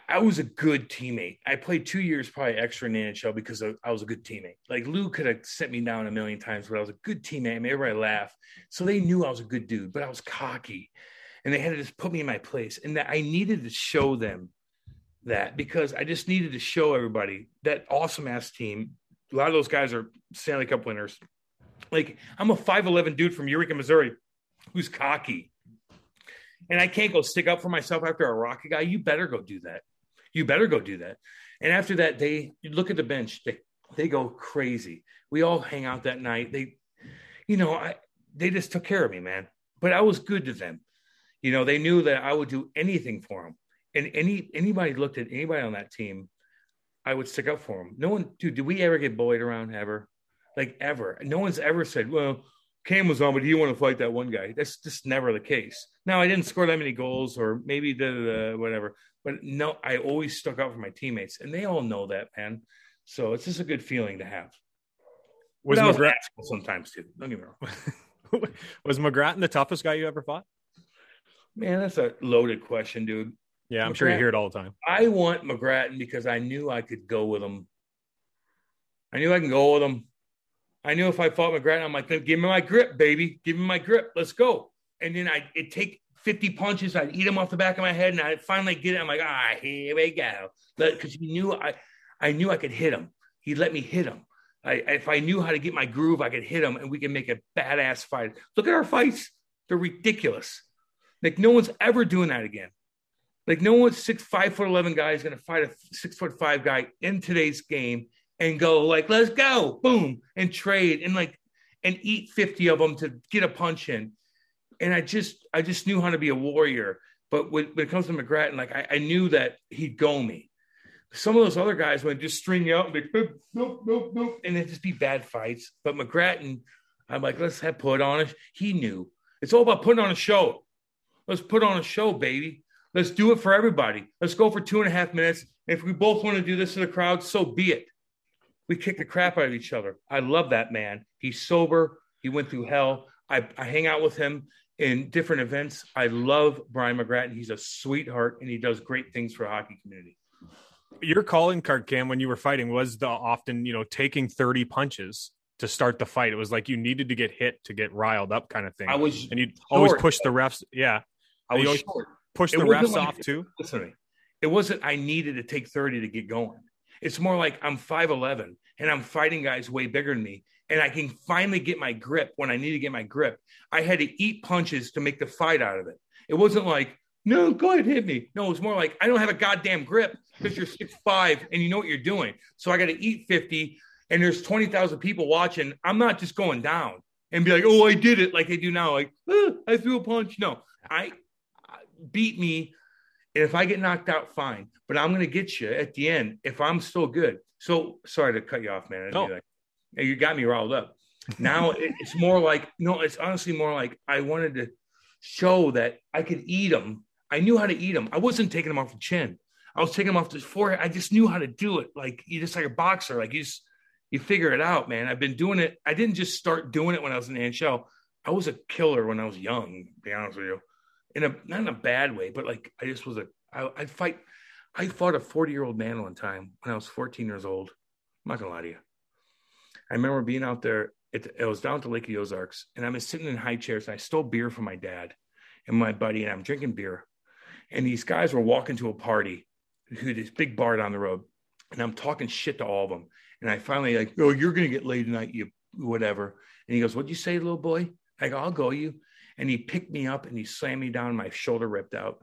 I, was a good teammate. I played two years probably extra in the NHL because I, I was a good teammate. Like Lou could have sent me down a million times, but I was a good teammate. I made everybody laugh. So they knew I was a good dude, but I was cocky. And they had to just put me in my place. And that I needed to show them that because I just needed to show everybody that awesome ass team. A lot of those guys are Stanley Cup winners. Like I'm a 5'11 dude from Eureka, Missouri, who's cocky. And I can't go stick up for myself after a rocky guy. You better go do that. You better go do that. And after that, they look at the bench. They they go crazy. We all hang out that night. They, you know, I they just took care of me, man. But I was good to them. You know, they knew that I would do anything for them and any anybody looked at anybody on that team, I would stick up for them. No one, dude, did we ever get bullied around ever? Like ever? No one's ever said, "Well, Cam was on, but you want to fight that one guy?" That's just never the case. Now, I didn't score that many goals, or maybe the whatever, but no, I always stuck up for my teammates, and they all know that, man. So it's just a good feeling to have. Was that McGrattan sometimes too? Don't get me wrong. was McGrattan the toughest guy you ever fought? Man, that's a loaded question, dude. Yeah, I'm McGrattan, sure you hear it all the time. I want McGrattan because I knew I could go with him. I knew I can go with him. I knew if I fought McGrattan, I'm like, give me my grip, baby. Give me my grip. Let's go. And then I it take 50 punches. I'd eat them off the back of my head, and I'd finally get it. I'm like, ah, here we go. Because he knew I, I knew I could hit him. He let me hit him. I, if I knew how to get my groove, I could hit him, and we can make a badass fight. Look at our fights; they're ridiculous. Like no one's ever doing that again. Like no one's six five foot eleven guy is going to fight a six foot five guy in today's game and go like let's go boom and trade and like and eat fifty of them to get a punch in. And I just I just knew how to be a warrior. But when, when it comes to McGrattan, like I, I, knew that he'd go me. Some of those other guys would just string you out and be nope, nope, nope, and it'd just be bad fights. But McGrattan, I'm like, let's have put on it. He knew. It's all about putting on a show. Let's put on a show, baby. Let's do it for everybody. Let's go for two and a half minutes. If we both want to do this to the crowd, so be it. We kick the crap out of each other. I love that man. He's sober. He went through hell. I, I hang out with him in different events. I love Brian McGrattan. He's a sweetheart and he does great things for the hockey community. Your calling card, Cam, when you were fighting was the often, you know, taking 30 punches to start the fight. It was like you needed to get hit to get riled up kind of thing. I was and you always push the refs. Yeah. I was always, short push the refs like, off too? Listen to me. It wasn't I needed to take 30 to get going. It's more like I'm 5'11 and I'm fighting guys way bigger than me. And I can finally get my grip when I need to get my grip. I had to eat punches to make the fight out of it. It wasn't like, no, go ahead, hit me. No, it was more like, I don't have a goddamn grip because you're six five and you know what you're doing. So I got to eat 50 and there's 20,000 people watching. I'm not just going down and be like, oh, I did it like they do now. Like, oh, I threw a punch. No, I beat me. And if I get knocked out, fine. But I'm going to get you at the end if I'm still good. So sorry to cut you off, man. No. Like, you got me riled up. Now it's more like, no, it's honestly more like I wanted to show that I could eat them. I knew how to eat them. I wasn't taking them off the chin. I was taking them off the forehead. I just knew how to do it. Like you just like a boxer. Like you just you figure it out, man. I've been doing it. I didn't just start doing it when I was in the NHL. I was a killer when I was young, to be honest with you in a not in a bad way, but like I just was a I, I fight. I fought a 40 year old man one time when I was 14 years old. I'm not gonna lie to you. I remember being out there. It, it was down to Lake of the Ozarks, and I'm sitting in high chairs. And I stole beer from my dad and my buddy, and I'm drinking beer. And these guys were walking to a party, who this big bar down the road, and I'm talking shit to all of them. And I finally like, oh, you're gonna get laid tonight, you whatever. And he goes, "What'd you say, little boy?" I go, "I'll go you." And he picked me up and he slammed me down. My shoulder ripped out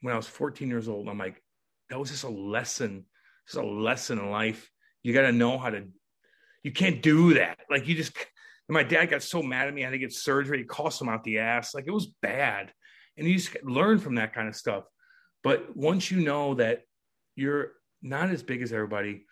when I was 14 years old. I'm like, that was just a lesson. It's a lesson in life. You got to know how to. You can't do that. Like you just. my dad got so mad at me. I had to get surgery. It cost him out the ass. Like it was bad, and you just learn from that kind of stuff. But once you know that you're not as big as everybody,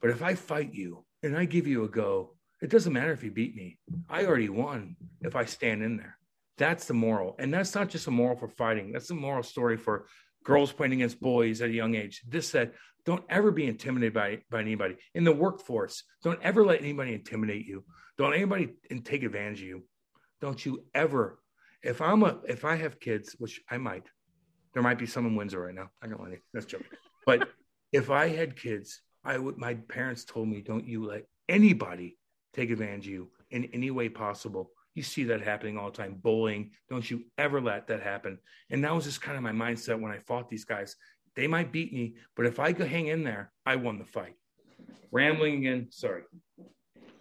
but if I fight you and I give you a go, it doesn't matter if you beat me. I already won if I stand in there. That's the moral. And that's not just a moral for fighting. That's a moral story for girls playing against boys at a young age. This said, don't ever be intimidated by, by anybody in the workforce. Don't ever let anybody intimidate you. Don't anybody and take advantage of you. Don't you ever. If I'm a if I have kids, which I might, there might be some in Windsor right now. I don't want to. That's joking. But if I had kids, I would. My parents told me, don't you let anybody take advantage of you in any way possible. You see that happening all the time. Bullying. Don't you ever let that happen. And that was just kind of my mindset when I fought these guys. They might beat me, but if I could hang in there, I won the fight. Rambling again. Sorry.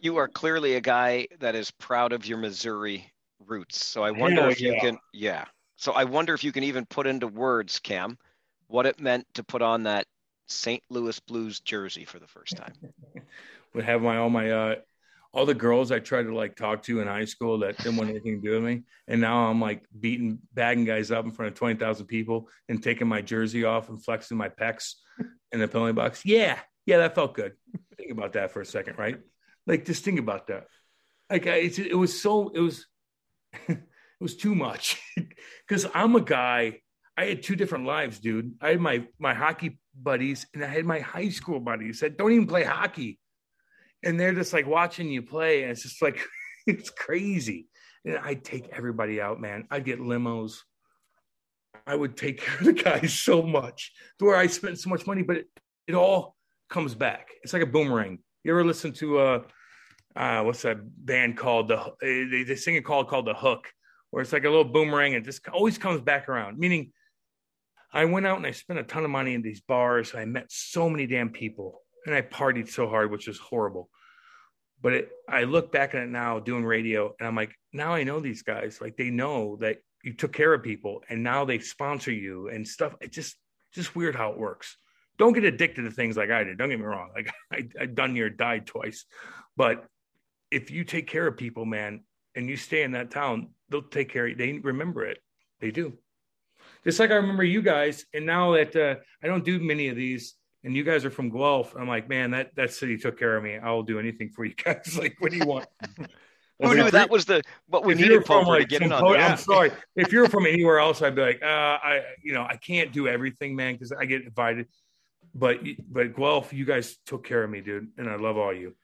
You are clearly a guy that is proud of your Missouri roots. So I wonder Hell if you can, yeah. So I wonder if you can even put into words, Cam, what it meant to put on that St. Louis Blues jersey for the first time. would have my all my uh all the girls I tried to like talk to in high school that didn't want anything to do with me, and now I'm like beating bagging guys up in front of twenty thousand people and taking my jersey off and flexing my pecs in the penalty box. Yeah, yeah, that felt good. Think about that for a second, right? Like just think about that. Like I- it was so it was it was too much because I'm a guy. I had two different lives, dude. I had my my hockey buddies and I had my high school buddies that don't even play hockey and they're just like watching you play, and it's just like it's crazy. And I'd take everybody out, man. I'd get limos. I would take care of the guys so much to where I spent so much money, but it, it all comes back. It's like a boomerang. You ever listen to uh, uh what's that band called? The they, they sing a call called the Hook, where it's like a little boomerang and just always comes back around. Meaning, I went out and I spent a ton of money in these bars. I met so many damn people, and I partied so hard, which was horrible. But it, I look back at it now doing radio, and I'm like, now I know these guys. Like they know that you took care of people, and now they sponsor you and stuff. It's just just weird how it works. Don't get addicted to things like I did. Don't get me wrong. Like I, I done near died twice, but if you take care of people, man, and you stay in that town, they'll take care. of you. They remember it. They do. Just like I remember you guys, and now that uh, I don't do many of these, and you guys are from Guelph, I'm like, man, that that city took care of me. I'll do anything for you guys. like, what do you want? Who knew that was the what we if needed from Pulver to like, get in on po- I'm sorry. If you're from anywhere else, I'd be like, uh, I, you know, I can't do everything, man, because I get invited. But but Guelph, you guys took care of me, dude, and I love all you.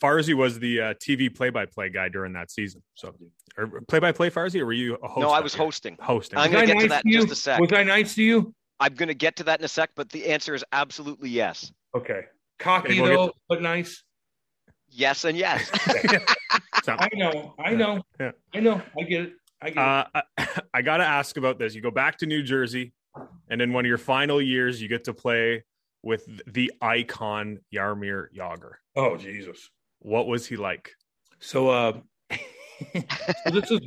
Farzy was the uh, TV play-by-play guy during that season. So, or play-by-play Farzy, or were you a host? No, I was year? hosting. Hosting. I'm Was gonna I get to that in just a sec. Was I nice to you? I'm going to get to that in a sec, but the answer is absolutely yes. Okay, cocky Okay, though, to- but nice. Yes and yes. So, I know, I know, Yeah. I know. I get it. I get it. uh, I, I got to ask about this. You go back to New Jersey, and in one of your final years, you get to play with the icon Jaromir Jagr. Oh Jesus. What was he like? So uh so this is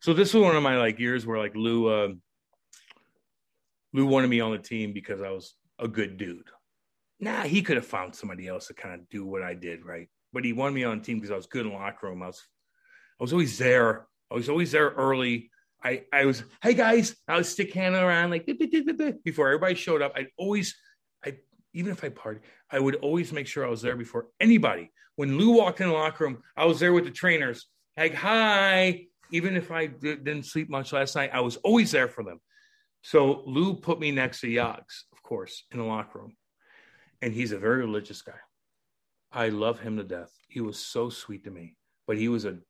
so this was one of my like years where like Lou uh Lou wanted me on the team because I was a good dude. Nah, he could have found somebody else to kind of do what I did, right? But he wanted me on the team because I was good in the locker room. I was I was always there. I was always there early. I, I was, hey guys, I was stick handing around like before everybody showed up. I'd always, I even if I partied, I would always make sure I was there before anybody. When Lou walked in the locker room, I was there with the trainers. Like, hi. Even if I didn't sleep much last night, I was always there for them. So Lou put me next to Yogs, of course, in the locker room. And he's a very religious guy. I love him to death. He was so sweet to me, but he was an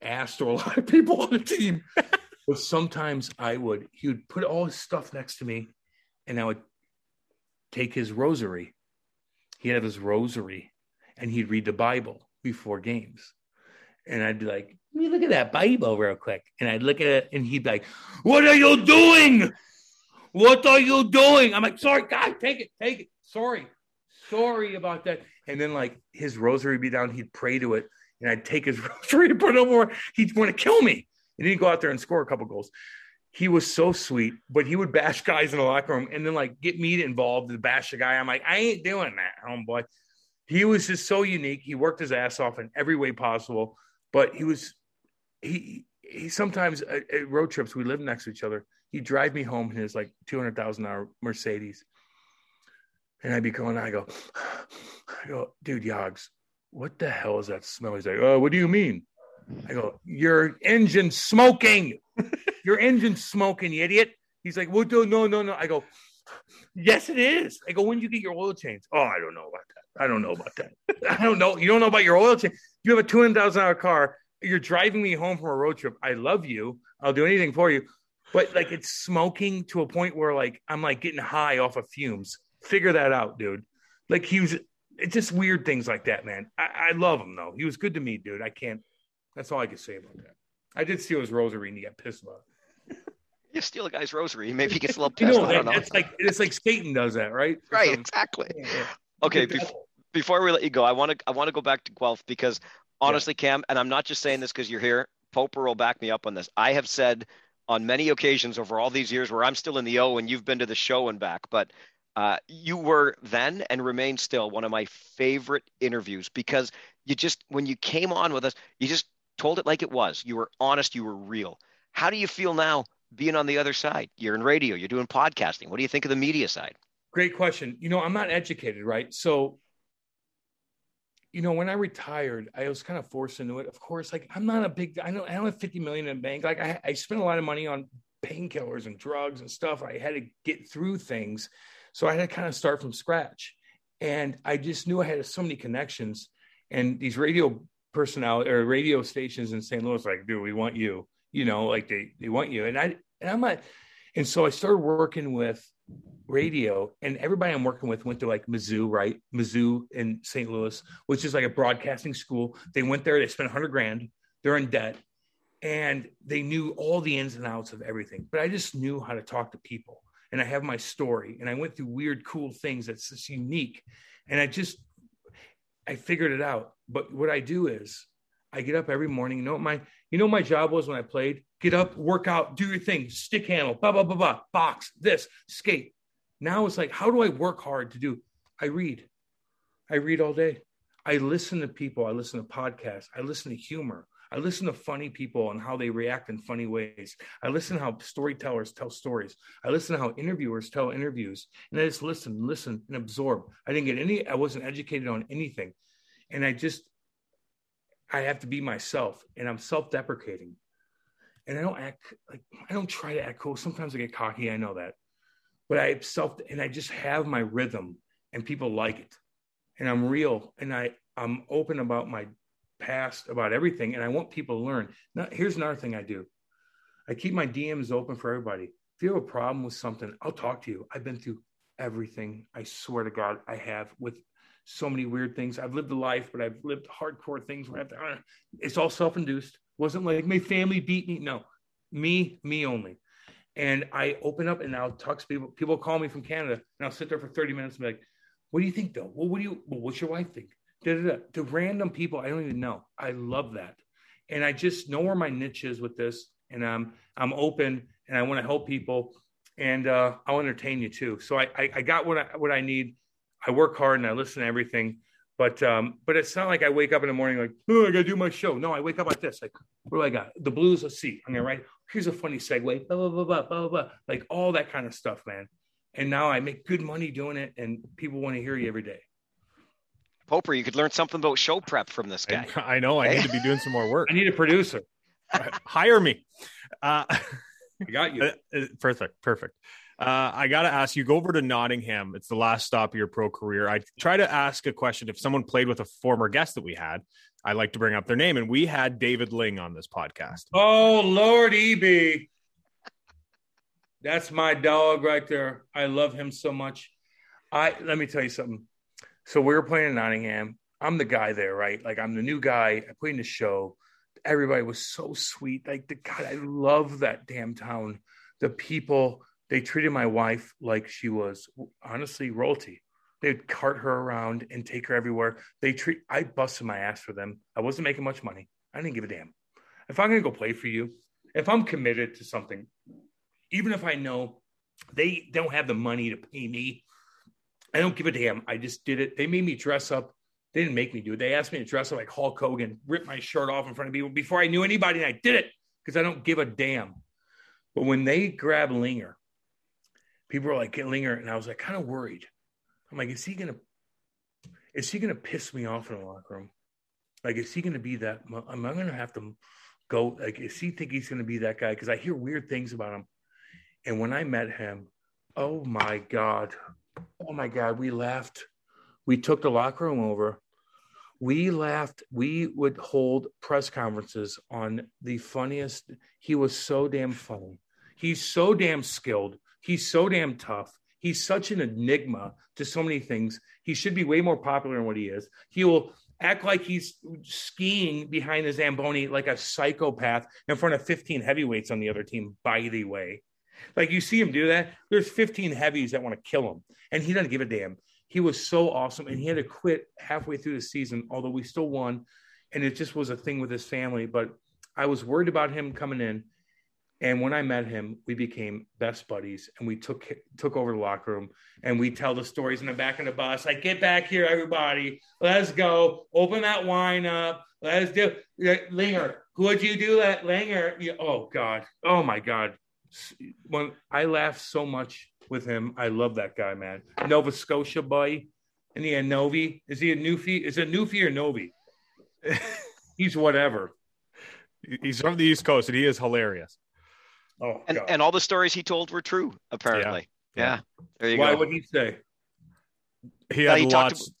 ass to a lot of people on the team. but sometimes I would, he would put all his stuff next to me and I would take his rosary. He'd have his rosary and he'd read the Bible before games. And I'd be like, let me look at that Bible real quick. And I'd look at it and he'd be like, What are you doing? What are you doing? I'm like, sorry, God, take it, take it. Sorry. Sorry about that. And then like his rosary would be down, he'd pray to it, and I'd take his rosary and put it over. He'd want to kill me. And he'd go out there and score a couple goals. He was so sweet, but he would bash guys in the locker room and then like get me involved to bash the guy. I'm like, I ain't doing that, homeboy. He was just so unique. He worked his ass off in every way possible, but he was he he sometimes at, at road trips we live next to each other. He'd drive me home in his like two hundred thousand dollar Mercedes, and I'd be going. I go, I go, dude, Yogs, what the hell is that smell? He's like, oh, what do you mean? I go, your engine smoking. your engine smoking, you idiot. He's like, well, no, no, no, no. I go, yes, it is. I go, when did you get your oil change? Oh, I don't know about that. I don't know about that. I don't know. You don't know about your oil change. You have a two hundred thousand dollar car. You're driving me home from a road trip. I love you. I'll do anything for you. But like it's smoking to a point where like I'm like getting high off of fumes. Figure that out, dude. Like he was it's just weird things like that, man. I, I love him though. He was good to me, dude. I can't that's all I can say about that. I did steal his rosary and he got pissed about it. You steal a guy's rosary, maybe he gets a little pissed. know, I don't know. it's like it's like Satan does that, right? Right, exactly. Yeah, yeah. Okay, The bef- devil. before we let you go, I want to I want to go back to Guelph because honestly, Cam, and I'm not just saying this because you're here. Poper will back me up on this. I have said on many occasions over all these years where I'm still in the O and you've been to the show and back, but uh, you were then and remain still one of my favorite interviews because you just when you came on with us, you just told it like it was. You were honest. You were real. How do you feel now being on the other side? You're in radio. You're doing podcasting. What do you think of the media side? Great question. You know, I'm not educated, right? So, you know, when I retired, I was kind of forced into it. Of course, like I'm not a big, I don't, I don't have 50 million in the bank. Like I, I spent a lot of money on painkillers and drugs and stuff. I had to get through things. So I had to kind of start from scratch. And I just knew I had so many connections and these radio personnel or radio stations in St. Louis, like, dude, we want you, you know, like they, they want you. And I, and I'm not, and so I started working with radio and everybody I'm working with went to like Mizzou, right? Mizzou in St. Louis, which is like a broadcasting school. They went there, they spent 100 grand, they're in debt, and they knew all the ins and outs of everything. But I just knew how to talk to people, and I have my story, and I went through weird, cool things that's just unique, and I just I figured it out. But what I do is I get up every morning. You know what my you know my job was when I played? Get up, work out, do your thing, stick handle, blah blah blah blah, box, this, skate. Now it's like, how do I work hard to do? I read. I read all day. I listen to people. I listen to podcasts. I listen to humor. I listen to funny people and how they react in funny ways. I listen to how storytellers tell stories. I listen to how interviewers tell interviews. And I just listen, listen, and absorb. I didn't get any, I wasn't educated on anything. And I just, I have to be myself and I'm self deprecating. And I don't act like, I don't try to act cool. Sometimes I get cocky. I know that. But I self, and I just have my rhythm and people like it. And I'm real and I, I'm open about my past, about everything. And I want people to learn. Now, here's another thing I do I keep my DMs open for everybody. If you have a problem with something, I'll talk to you. I've been through everything. I swear to God, I have with so many weird things. I've lived a life, but I've lived hardcore things where I have to, uh, it's all self induced. Wasn't like my family beat me. No, me, me only. And I open up and I'll talk to people. People call me from Canada and I'll sit there for 30 minutes and be like, what do you think though? Well, what do you, well, what's your wife think? Da-da-da. To random people I don't even know. I love that. And I just know where my niche is with this. And I'm, I'm open and I want to help people and uh, I'll entertain you too. So I, I, I got what I, what I need. I work hard and I listen to everything, but um, but it's not like I wake up in the morning like, oh, I gotta do my show. No, I wake up like this. Like, what do I got? The blues. Let's see. I'm gonna write. Here's a funny segue. Blah blah blah blah blah blah. Like all that kind of stuff, man. And now I make good money doing it, and people want to hear you every day. Poper, you could learn something about show prep from this guy. I, I know. I need to be doing some more work. I need a producer. Hire me. Uh, I got you. Uh, uh, perfect, perfect. Uh, I got to ask you. Go over to Nottingham. It's the last stop of your pro career. I try to ask a question. If someone played with a former guest that we had, I like to bring up their name, and we had David Ling on this podcast. Oh Lord, Eb. That's my dog right there. I love him so much. I let me tell you something. So we were playing in Nottingham. I'm the guy there, right? Like I'm the new guy. I put in the show. Everybody was so sweet. Like the God, I love that damn town. The people, they treated my wife like she was honestly royalty. They'd cart her around and take her everywhere. They treat I busted my ass for them. I wasn't making much money. I didn't give a damn. If I'm gonna go play for you, if I'm committed to something, even if I know they don't have the money to pay me, I don't give a damn. I just did it. They made me dress up. They didn't make me do it. They asked me to dress up like Hulk Hogan, rip my shirt off in front of people before I knew anybody, and I did it because I don't give a damn. But when they grabbed Linger, people were like, "Get Linger," and I was like, kind of worried. I'm like, is he gonna, is he gonna piss me off in the locker room? Like, is he gonna be that? Am I gonna have to go? Like, is he think he's gonna be that guy? Because I hear weird things about him. And when I met him, oh my God. Oh my God, we laughed. We took the locker room over. We laughed. We would hold press conferences on the funniest. He was so damn funny. He's so damn skilled. He's so damn tough. He's such an enigma to so many things. He should be way more popular than what he is. He will act like he's skiing behind the Zamboni like a psychopath in front of 15 heavyweights on the other team, by the way. Like you see him do that. There's 15 heavies that want to kill him, and he doesn't give a damn. He was so awesome, and he had to quit halfway through the season, although we still won. And it just was a thing with his family. But I was worried about him coming in. And when I met him, we became best buddies, and we took took over the locker room, and we tell the stories in the back of the bus. Like, get back here, everybody! Let's go. Open that wine up. Let's do. Langer, who'd you do that? Langer. Oh God. Oh my God. When I laughed so much with him, I love that guy, man. Nova Scotia boy, and he a Novi. Is he a Newfie? Is it Newfie or Novi? He's whatever. He's from the East Coast, and he is hilarious. Oh, and God. and all the stories he told were true, apparently. Yeah, yeah. yeah. there you Why go. Why would he say? He had he lots. Talked,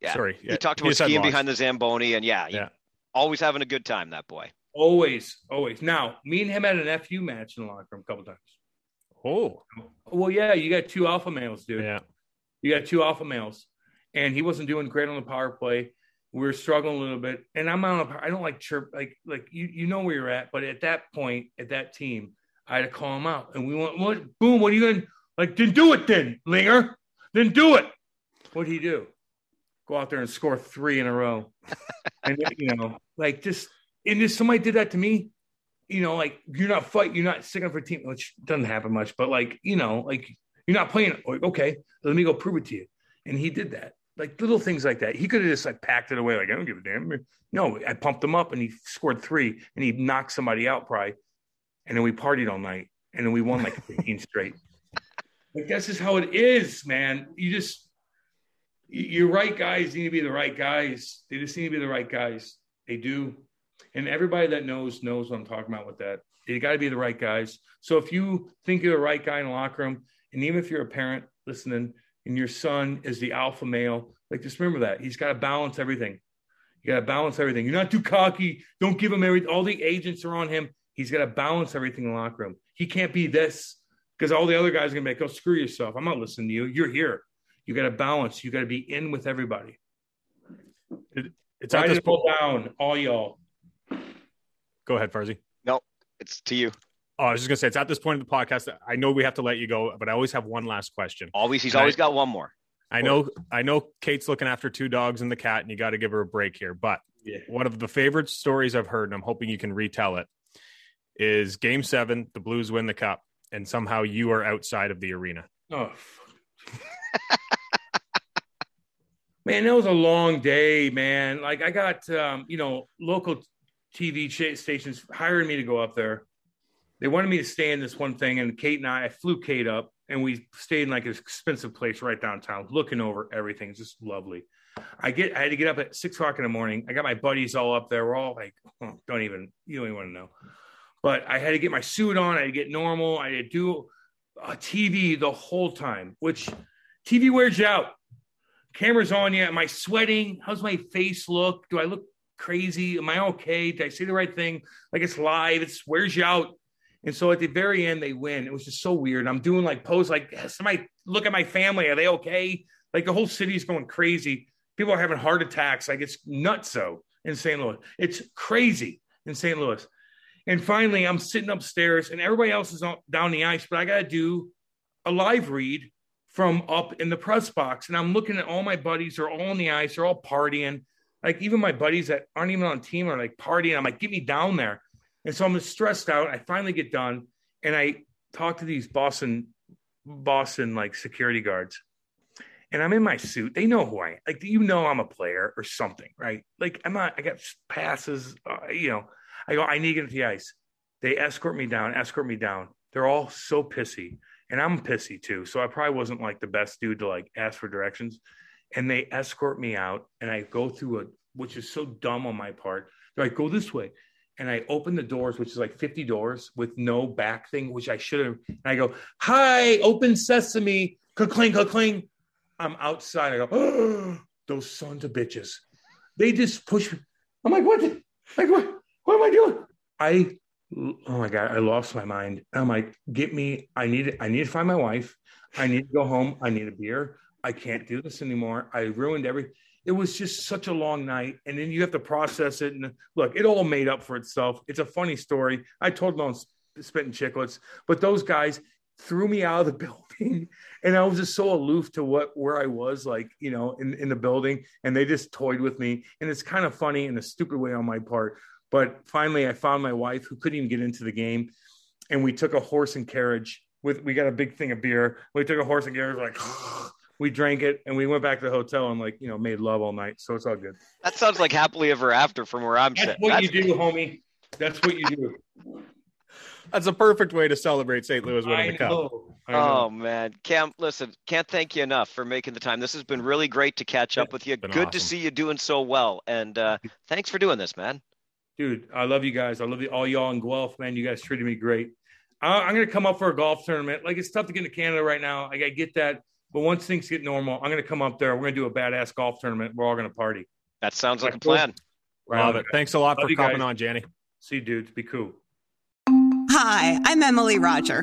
yeah, sorry, he talked about he skiing behind the Zamboni, and yeah, yeah, always having a good time. That boy. Always, always. Now, me and him had an FU match in the locker room a couple times. Oh, well, yeah, you got two alpha males, dude. Yeah, you got two alpha males, and he wasn't doing great on the power play. We were struggling a little bit, and I'm on. A, I don't like chirp, like like you you know where you're at, but at that point, at that team, I had to call him out. And we went, what? Boom, what are you going to, like, then do it then, Linger. Then do it. What'd he do? Go out there and score three in a row. and, you know, like just, and just somebody did that to me, you know, like you're not fight, you're not sticking for a team, which doesn't happen much, but like, you know, like you're not playing. Like, okay, let me go prove it to you. And he did that. Like little things like that. He could have just like packed it away. Like, I don't give a damn. No, I pumped him up and he scored three and he knocked somebody out probably and then we partied all night, and then we won like 15 straight. Like that's just how it is, man. You just you're right guys need to be the right guys. They just need to be the right guys. They do. And everybody that knows knows what I'm talking about with that. They got to be the right guys. So if you think you're the right guy in the locker room, and even if you're a parent listening and your son is the alpha male, like just remember that he's got to balance everything. You got to balance everything. You're not too cocky. Don't give him everything. All the agents are on him. He's got to balance everything in the locker room. He can't be this because all the other guys are going to be like, oh, screw yourself. I'm not listening to you. You're here. You got to balance. You got to be in with everybody. It, it's not just pull down, all y'all. Go ahead, Farzi. No, it's to you. Oh, I was just gonna say it's at this point in the podcast. I know we have to let you go, but I always have one last question. Always, he's and always I, got one more. I know, I know. Kate's looking after two dogs and the cat, and you got to give her a break here. But yeah. one of the favorite stories I've heard, and I'm hoping you can retell it, is game seven, the Blues win the cup, and somehow you are outside of the arena. Oh, man, that was a long day, man. Like I got, um, you know, local TV stations hiring me to go up there. They wanted me to stay in this one thing, and Kate and I, I flew Kate up, and we stayed in like an expensive place right downtown, looking over everything. It's just lovely. I get, I had to get up at six o'clock in the morning. I got my buddies all up there. We're all like, oh, don't even, you don't even want to know. But I had to get my suit on. I had to get normal. I had to do a TV the whole time, which TV wears you out. Camera's on you. Am I sweating? How's my face look? Do I look crazy? Am I okay? Did I say the right thing? Like it's live. It wears you out. And so at the very end, they win. It was just so weird. I'm doing like pose, like somebody look at my family. Are they okay? Like the whole city's going crazy. People are having heart attacks. Like it's nuts. So in St. Louis, it's crazy in St. Louis. And finally, I'm sitting upstairs and everybody else is down the ice, but I got to do a live read from up in the press box. And I'm looking at all my buddies, they're all on the ice, they're all partying. Like even my buddies that aren't even on team are like partying. I'm like, get me down there. And so I'm stressed out. I finally get done and I talk to these Boston, Boston like security guards. And I'm in my suit. They know who I am. Like, you know, I'm a player or something, right? Like, I'm not, I got passes, uh, you know. I go, I need to get to the ice. They escort me down, escort me down. They're all so pissy. And I'm pissy too. So I probably wasn't like the best dude to like ask for directions. And they escort me out and I go through a, which is so dumb on my part. They're like, go this way. and I open the doors, which is like 50 doors with no back thing, which I should have. And I go, Hi, open sesame, cling, cling. I'm outside. I go, oh, those sons of bitches. They just push me. I'm like, what? Like, what? What am I doing? I, oh my God, I lost my mind. I'm like, get me, I need, I need to find my wife. I need to go home. I need a beer. I can't do this anymore. I ruined everything it was just such a long night and then you have to process it and look it all made up for itself it's a funny story i told them i'm spitting Chiclets but those guys threw me out of the building and i was just so aloof to what where i was like you know in, in the building and they just toyed with me and it's kind of funny in a stupid way on my part but finally i found my wife who couldn't even get into the game and we took a horse and carriage with we got a big thing of beer. We took a horse and carriage like we drank it and we went back to the hotel and like you know made love all night. So it's all good. That sounds like happily ever after from where i'm that's sitting. what that's... you do homie. That's what you do. That's a perfect way to celebrate st louis winning the cup. oh man. Cam listen can't thank you enough for making the time. This has been really great to catch up with you. good awesome. to see you doing so well. And uh, thanks for doing this man dude i love you guys i love you, all y'all in guelph man you guys treated me great I'm going to come up for a golf tournament. Like it's tough to get into Canada right now. I get that. But once things get normal, I'm going to come up there. We're going to do a badass golf tournament. We're all going to party. That sounds like a plan. Love it. Thanks a lot Love for coming guys. on, Jenny. See you, dudes. Be cool. Hi, I'm Emily Roger,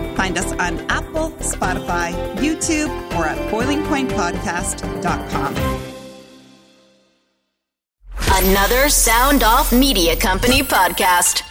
Find us on Apple, Spotify, YouTube, or at boilingpointpodcast.com. Another Sound Off Media Company podcast.